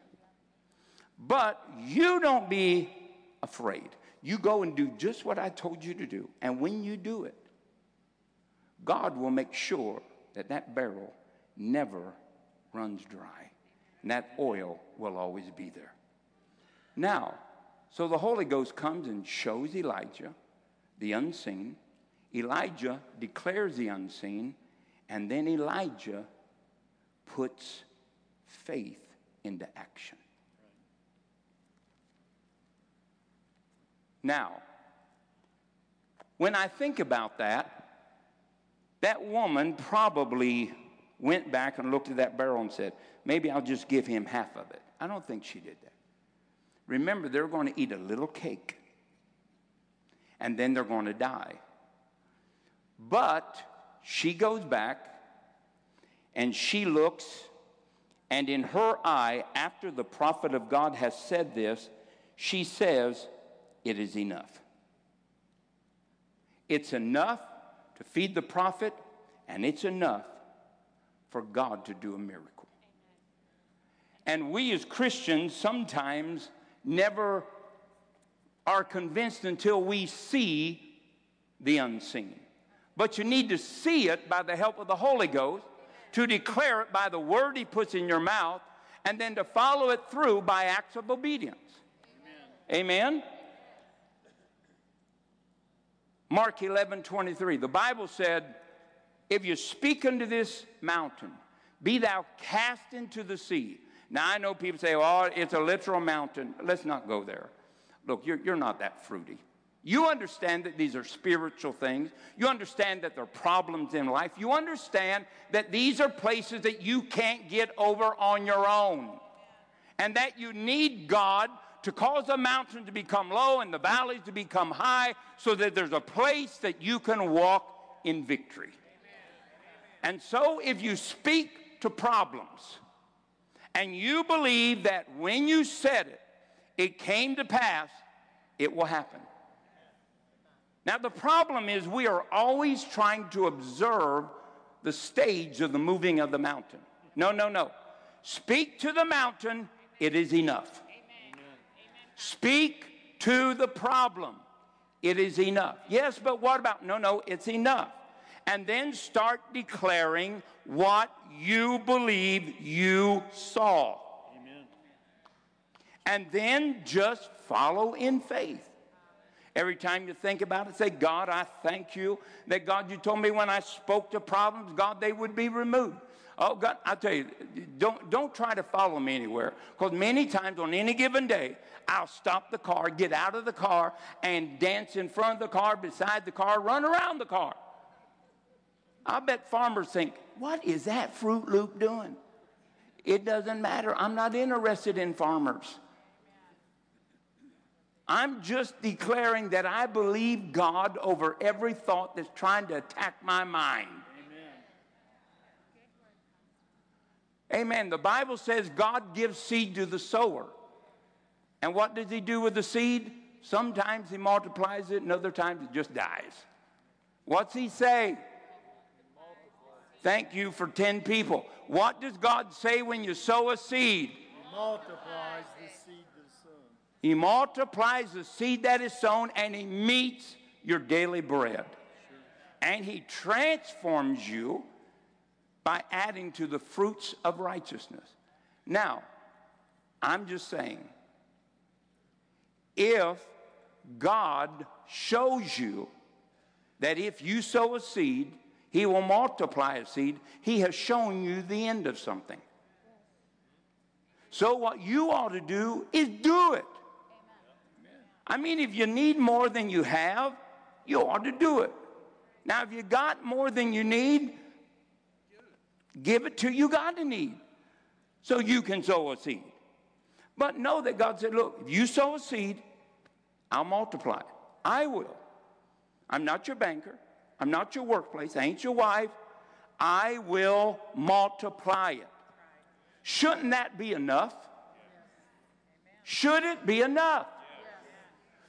Speaker 1: But you don't be afraid. You go and do just what I told you to do. And when you do it, God will make sure that that barrel never runs dry. And that oil will always be there. Now, so the Holy Ghost comes and shows Elijah the unseen. Elijah declares the unseen. And then Elijah puts faith into action. Now, when I think about that, that woman probably went back and looked at that barrel and said, maybe I'll just give him half of it. I don't think she did that. Remember, they're going to eat a little cake and then they're going to die. But she goes back and she looks, and in her eye, after the prophet of God has said this, she says, It is enough. It's enough to feed the prophet, and it's enough for God to do a miracle. And we as Christians sometimes never are convinced until we see the unseen. But you need to see it by the help of the Holy Ghost to declare it by the word he puts in your mouth, and then to follow it through by acts of obedience. Amen. Amen? Mark 11 23. The Bible said, If you speak unto this mountain, be thou cast into the sea. Now, I know people say, oh, it's a literal mountain. Let's not go there. Look, you're, you're not that fruity. You understand that these are spiritual things. You understand that there are problems in life. You understand that these are places that you can't get over on your own. and that you need God to cause the mountain to become low and the valleys to become high so that there's a place that you can walk in victory. And so if you speak to problems and you believe that when you said it, it came to pass, it will happen. Now, the problem is we are always trying to observe the stage of the moving of the mountain. No, no, no. Speak to the mountain, it is enough. Speak to the problem, it is enough. Yes, but what about? No, no, it's enough. And then start declaring what you believe you saw. Amen. And then just follow in faith. Every time you think about it, say, God, I thank you that God, you told me when I spoke to problems, God, they would be removed. Oh, God, I tell you, don't, don't try to follow me anywhere because many times on any given day, I'll stop the car, get out of the car, and dance in front of the car, beside the car, run around the car. I bet farmers think, what is that Fruit Loop doing? It doesn't matter. I'm not interested in farmers. I'm just declaring that I believe God over every thought that's trying to attack my mind. Amen. The Bible says God gives seed to the sower. And what does he do with the seed? Sometimes he multiplies it, and other times it just dies. What's he say? Thank you for 10 people. What does God say when you sow a seed? He
Speaker 2: multiplies the seed that is sown.
Speaker 1: he multiplies the seed that is sown and he meets your daily bread. And he transforms you by adding to the fruits of righteousness. Now, I'm just saying, if God shows you that if you sow a seed, he will multiply a seed, he has shown you the end of something. So, what you ought to do is do it. I mean, if you need more than you have, you ought to do it. Now, if you got more than you need, give it to you got to need so you can sow a seed. But know that God said, look, if you sow a seed, I'll multiply. I will. I'm not your banker. I'm not your workplace. I ain't your wife. I will multiply it. Shouldn't that be enough? Should it be enough?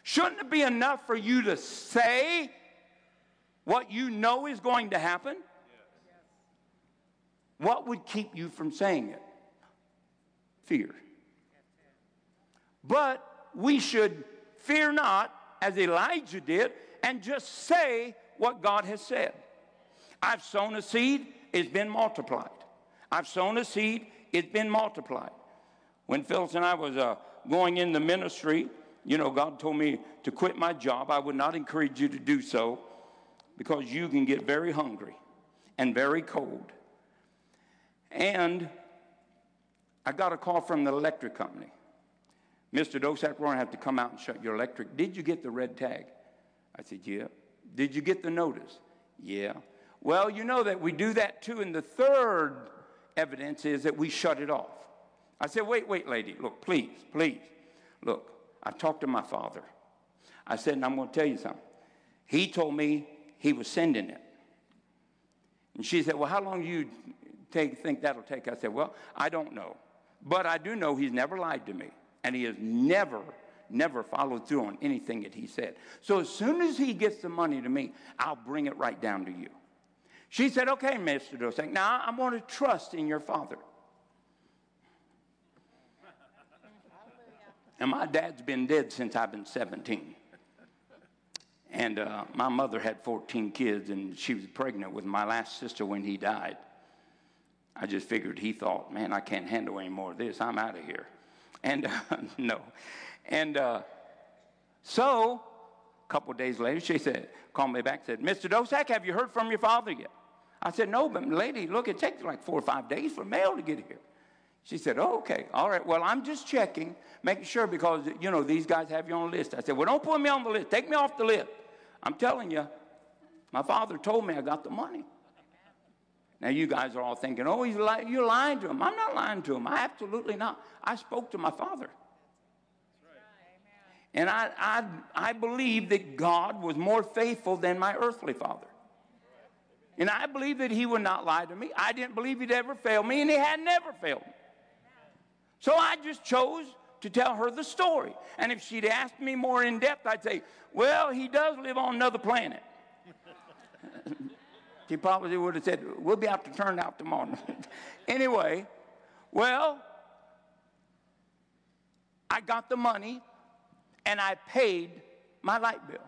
Speaker 1: Shouldn't it be enough for you to say what you know is going to happen? What would keep you from saying it? Fear. But we should fear not, as Elijah did, and just say what God has said. I've sown a seed, it's been multiplied. I've sown a seed, it's been multiplied. When Phyllis and I was uh, going in the ministry, you know, God told me to quit my job. I would not encourage you to do so because you can get very hungry and very cold. And I got a call from the electric company. Mr. Dosak, we're going to have to come out and shut your electric. Did you get the red tag? I said, Yeah. Did you get the notice? Yeah. Well, you know that we do that too. And the third evidence is that we shut it off. I said, Wait, wait, lady. Look, please, please. Look, I talked to my father. I said, and I'm going to tell you something. He told me he was sending it. And she said, Well, how long you take, think that'll take? I said, Well, I don't know. But I do know he's never lied to me. And he has never, never followed through on anything that he said. So as soon as he gets the money to me, I'll bring it right down to you. She said, Okay, Mr. Dosak, now I'm going to trust in your father. And my dad's been dead since I've been 17. And uh, my mother had 14 kids, and she was pregnant with my last sister when he died. I just figured he thought, man, I can't handle any more of this. I'm out of here. And uh, no. And uh, so, a couple days later, she said, called me back said, Mr. Dosak, have you heard from your father yet? I said, no, but lady, look, it takes like four or five days for mail to get here. She said, oh, okay, all right. Well, I'm just checking, making sure because, you know, these guys have you on the list. I said, well, don't put me on the list. Take me off the list. I'm telling you, my father told me I got the money. Now, you guys are all thinking, oh, li- you're lying to him. I'm not lying to him. I absolutely not. I spoke to my father. And I, I, I believe that God was more faithful than my earthly father. And I believe that he would not lie to me. I didn't believe he'd ever fail me, and he had never failed me. So I just chose to tell her the story. And if she'd asked me more in depth, I'd say, well, he does live on another planet. she probably would have said, we'll be out to turn out tomorrow. anyway, well, I got the money and I paid my light bill.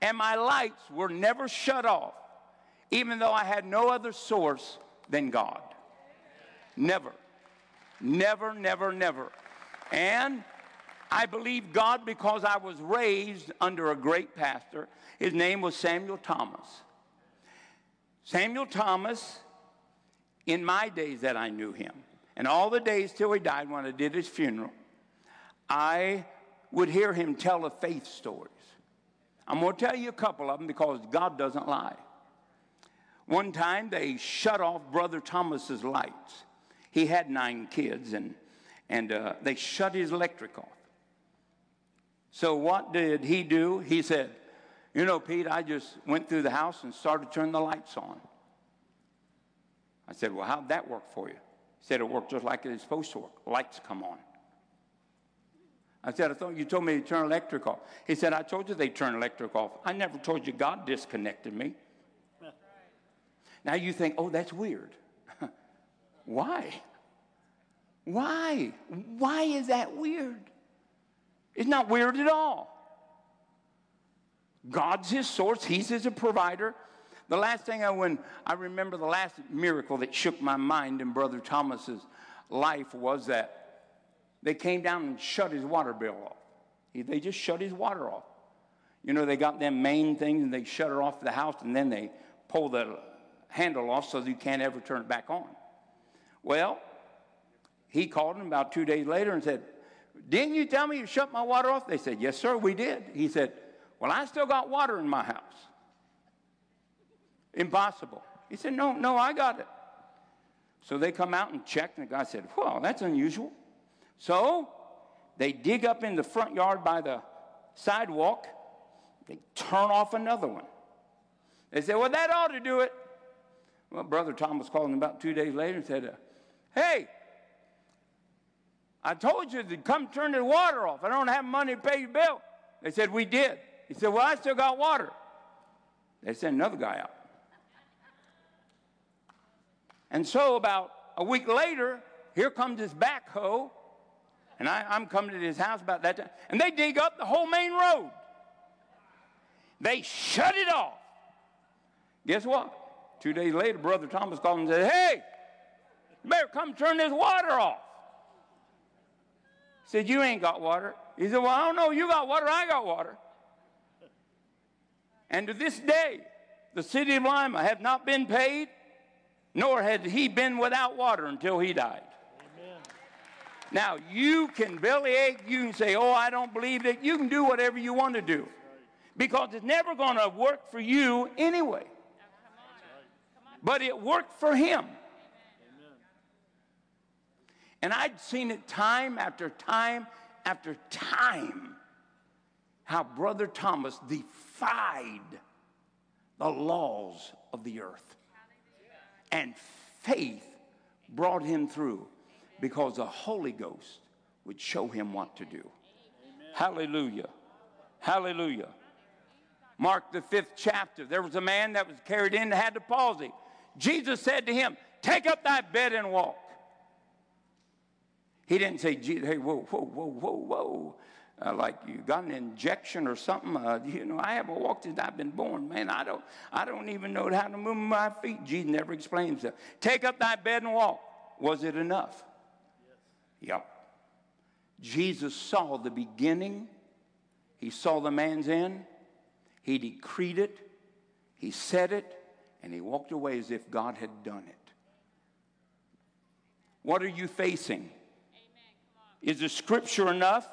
Speaker 1: And my lights were never shut off even though I had no other source than God. Never. Never, never, never. And I believe God because I was raised under a great pastor. His name was Samuel Thomas. Samuel Thomas, in my days that I knew him, and all the days till he died when I did his funeral, I would hear him tell of faith stories. I'm going to tell you a couple of them because God doesn't lie. One time they shut off Brother Thomas's lights. He had nine kids, and, and uh, they shut his electric off. So what did he do? He said, You know, Pete, I just went through the house and started turning the lights on. I said, Well, how'd that work for you? He said, It worked just like it's supposed to work. Lights come on. I said, I thought you told me to turn electric off. He said, I told you they turn electric off. I never told you God disconnected me. Now you think, oh, that's weird. Why? Why? Why is that weird? It's not weird at all. God's his source, he's his provider. The last thing I when I remember the last miracle that shook my mind in Brother Thomas's life was that they came down and shut his water bill off. They just shut his water off. You know, they got them main things and they shut it off the house and then they pull the handle off so you can't ever turn it back on. Well, he called him about two days later and said, Didn't you tell me you shut my water off? They said, Yes, sir, we did. He said, Well, I still got water in my house. Impossible. He said, No, no, I got it. So they come out and check, and the guy said, Well, that's unusual. So they dig up in the front yard by the sidewalk, they turn off another one. They said, Well, that ought to do it. Well, Brother Thomas called him about two days later and said, uh, Hey, I told you to come turn the water off. I don't have money to pay your bill. They said, We did. He said, Well, I still got water. They sent another guy out. And so, about a week later, here comes this backhoe, and I, am coming to his house about that time, and they dig up the whole main road. They shut it off. Guess what? Two days later, Brother Thomas called and said, Hey, you better come turn this water off. He said, You ain't got water. He said, Well, I don't know. You got water, I got water. And to this day, the city of Lima have not been paid, nor had he been without water until he died. Amen. Now, you can bellyache, you can say, Oh, I don't believe it. You can do whatever you want to do because it's never going to work for you anyway but it worked for him. And I'd seen it time after time after time how Brother Thomas defied the laws of the earth. And faith brought him through because the Holy Ghost would show him what to do. Hallelujah. Hallelujah. Mark the fifth chapter. There was a man that was carried in that had the palsy. Jesus said to him, Take up thy bed and walk. He didn't say, Hey, whoa, whoa, whoa, whoa, whoa. Uh, like you got an injection or something. Uh, you know, I haven't walked since I've been born, man. I don't, I don't even know how to move my feet. Jesus never explained himself. Take up thy bed and walk. Was it enough? Yes. Yep. Jesus saw the beginning. He saw the man's end. He decreed it. He said it and he walked away as if God had done it. What are you facing? Is the scripture enough?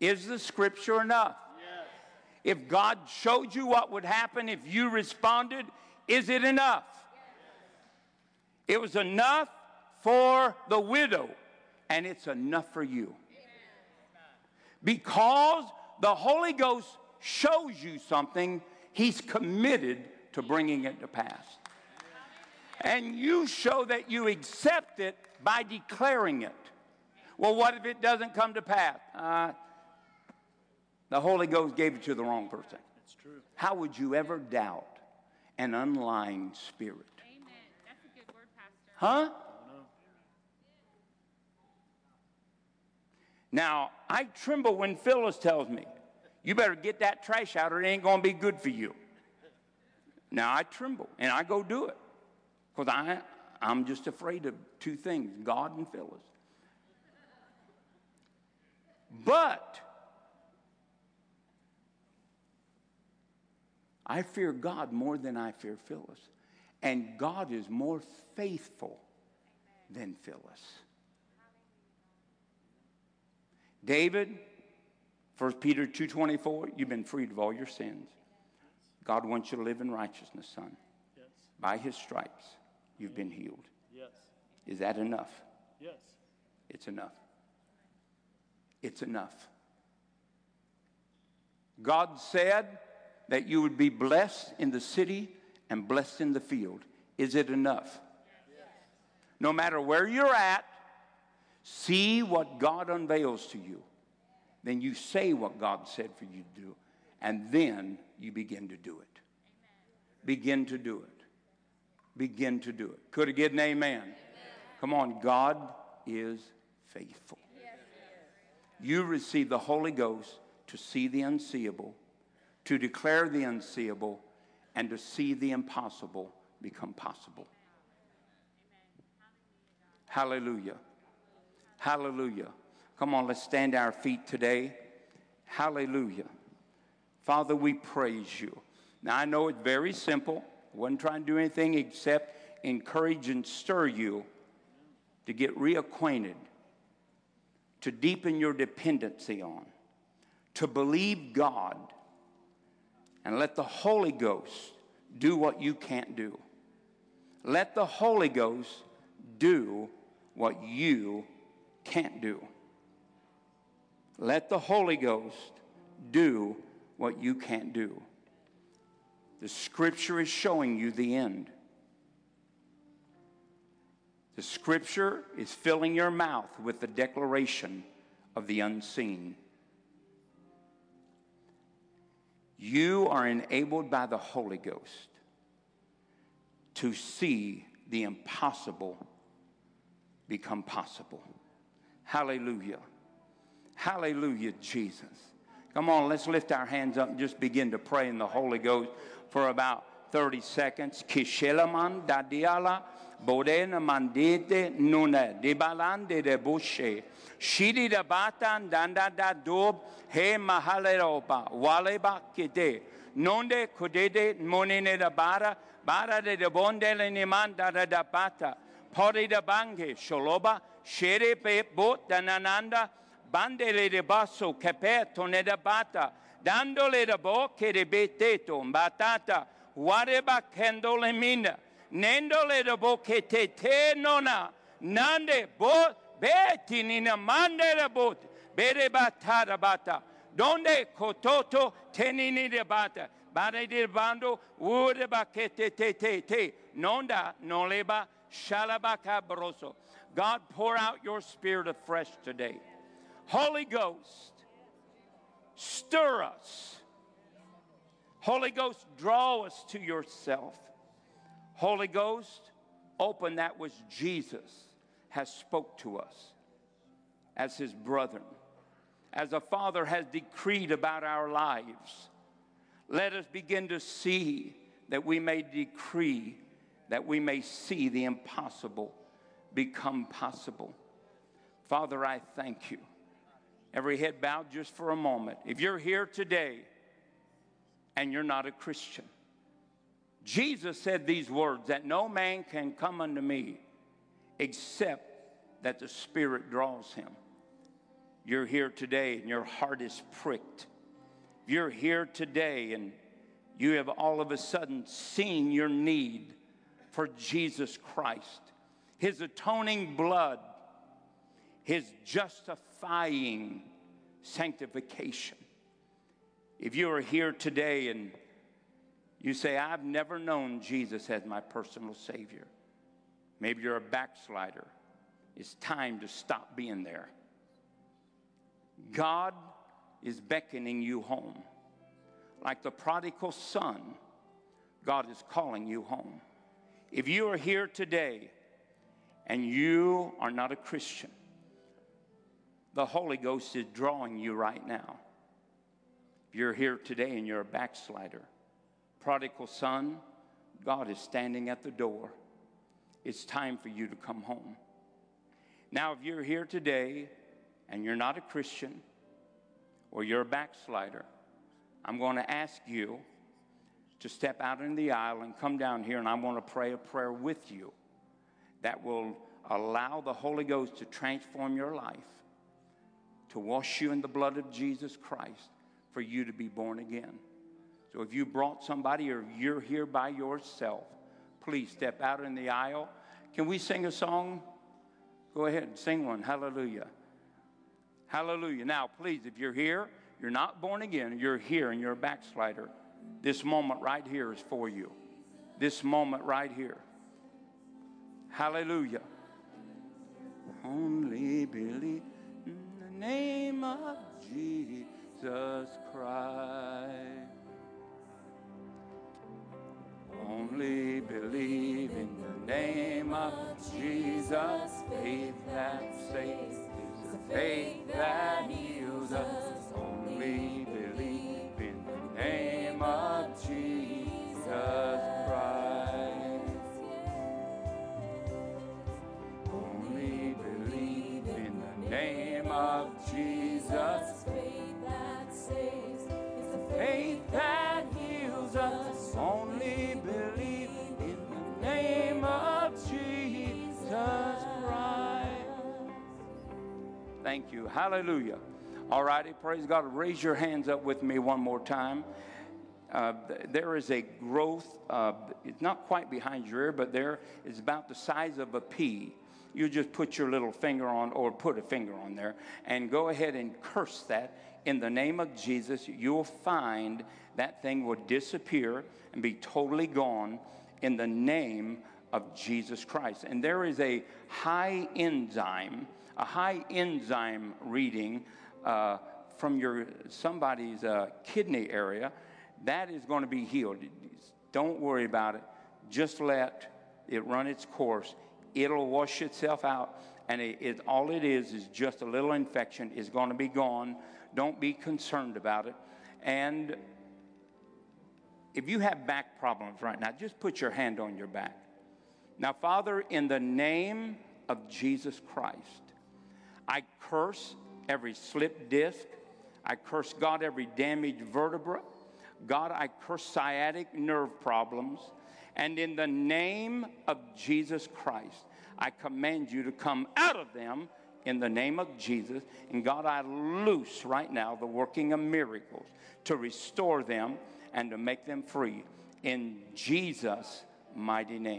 Speaker 1: Is the scripture enough? Yes. If God showed you what would happen if you responded, is it enough? Yes. It was enough for the widow, and it's enough for you. Because the Holy Ghost shows you something, He's committed to bringing it to pass. And you show that you accept it by declaring it. Well, what if it doesn't come to pass? Uh, the Holy Ghost gave it to the wrong person.
Speaker 2: That's true.
Speaker 1: How would you ever doubt an unlying spirit?
Speaker 3: Amen. That's a good word, Pastor.
Speaker 1: Huh? Now, I tremble when Phyllis tells me, you better get that trash out or it ain't going to be good for you. Now, I tremble and I go do it because I, I'm just afraid of two things God and Phyllis. But I fear God more than I fear Phyllis. And God is more faithful than Phyllis. David, 1 Peter 2.24, you've been freed of all your sins. God wants you to live in righteousness, son.
Speaker 2: Yes.
Speaker 1: By his stripes, you've been healed.
Speaker 2: Yes.
Speaker 1: Is that enough?
Speaker 2: Yes.
Speaker 1: It's enough. It's enough. God said that you would be blessed in the city and blessed in the field. Is it enough? No matter where you're at, see what God unveils to you. Then you say what God said for you to do, and then you begin to do it. Begin to do it. Begin to do it. Could have given an amen. Come on, God is faithful. You receive the Holy Ghost to see the unseeable, to declare the unseeable, and to see the impossible become possible. Hallelujah. Hallelujah. Come on, let's stand our feet today. Hallelujah. Father, we praise you. Now, I know it's very simple. I wasn't trying to do anything except encourage and stir you to get reacquainted, to deepen your dependency on, to believe God, and let the Holy Ghost do what you can't do. Let the Holy Ghost do what you can't do. Let the Holy Ghost do what you can't do. The scripture is showing you the end. The scripture is filling your mouth with the declaration of the unseen. You are enabled by the Holy Ghost to see the impossible become possible. Hallelujah. Hallelujah, Jesus. Come on, let's lift our hands up and just begin to pray in the Holy Ghost for about 30 seconds. Kishelaman dadiala bodena mandete nuna dibalande de bushe. Shidi da batan danda da dob he mahaleropa waleba kite. Nonde kudede monene da bara bara de de bondele nimanda da da bata. Pori da bange sholoba shere pe bot danananda bandele de basso capeto ne da bata dandole da de beteto batata wareba kendole mina nendole da bocche te te nona nande bo beti nina mande da bot bere batata bata donde kototo tenini de bata bare de bando ure bakete te te te nonda noleba shalabaka broso. God pour out your spirit afresh today. Holy Ghost, stir us. Holy Ghost, draw us to yourself. Holy Ghost, open that which Jesus has spoke to us as his brethren, as a father has decreed about our lives. Let us begin to see that we may decree, that we may see the impossible become possible. Father, I thank you. Every head bowed just for a moment. If you're here today and you're not a Christian, Jesus said these words that no man can come unto me except that the Spirit draws him. You're here today and your heart is pricked. You're here today and you have all of a sudden seen your need for Jesus Christ His atoning blood, His justifying sanctification. If you are here today and you say, I've never known Jesus as my personal Savior, maybe you're a backslider, it's time to stop being there. God is beckoning you home. Like the prodigal son, God is calling you home. If you are here today and you are not a Christian, the Holy Ghost is drawing you right now. If you're here today and you're a backslider, prodigal son, God is standing at the door. It's time for you to come home. Now, if you're here today and you're not a Christian or you're a backslider, I'm going to ask you to step out in the aisle and come down here, and I want to pray a prayer with you that will allow the Holy Ghost to transform your life, to wash you in the blood of Jesus Christ, for you to be born again. So if you brought somebody or you're here by yourself, please step out in the aisle. Can we sing a song? Go ahead and sing one. Hallelujah. Hallelujah. Now, please, if you're here, you're not born again, you're here and you're a backslider. This moment right here is for you. This moment right here. Hallelujah. Only believe in the name of Jesus Christ. Only believe in the name of Jesus. Faith that saves is the faith that heals us. Only you. Hallelujah. All righty, praise God. Raise your hands up with me one more time. Uh, there is a growth, uh, it's not quite behind your ear, but there is about the size of a pea. You just put your little finger on, or put a finger on there, and go ahead and curse that in the name of Jesus. You'll find that thing will disappear and be totally gone in the name of Jesus Christ. And there is a high enzyme, a high enzyme reading uh, from your somebody's uh, kidney area that is going to be healed. Don't worry about it. Just let it run its course. It'll wash itself out, and it, it, all it is is just a little infection. is going to be gone. Don't be concerned about it. And if you have back problems right now, just put your hand on your back. Now, Father, in the name of Jesus Christ, I curse every slip disc. I curse, God, every damaged vertebra. God, I curse sciatic nerve problems. And in the name of Jesus Christ, I command you to come out of them in the name of Jesus. And God, I loose right now the working of miracles to restore them and to make them free in Jesus' mighty name.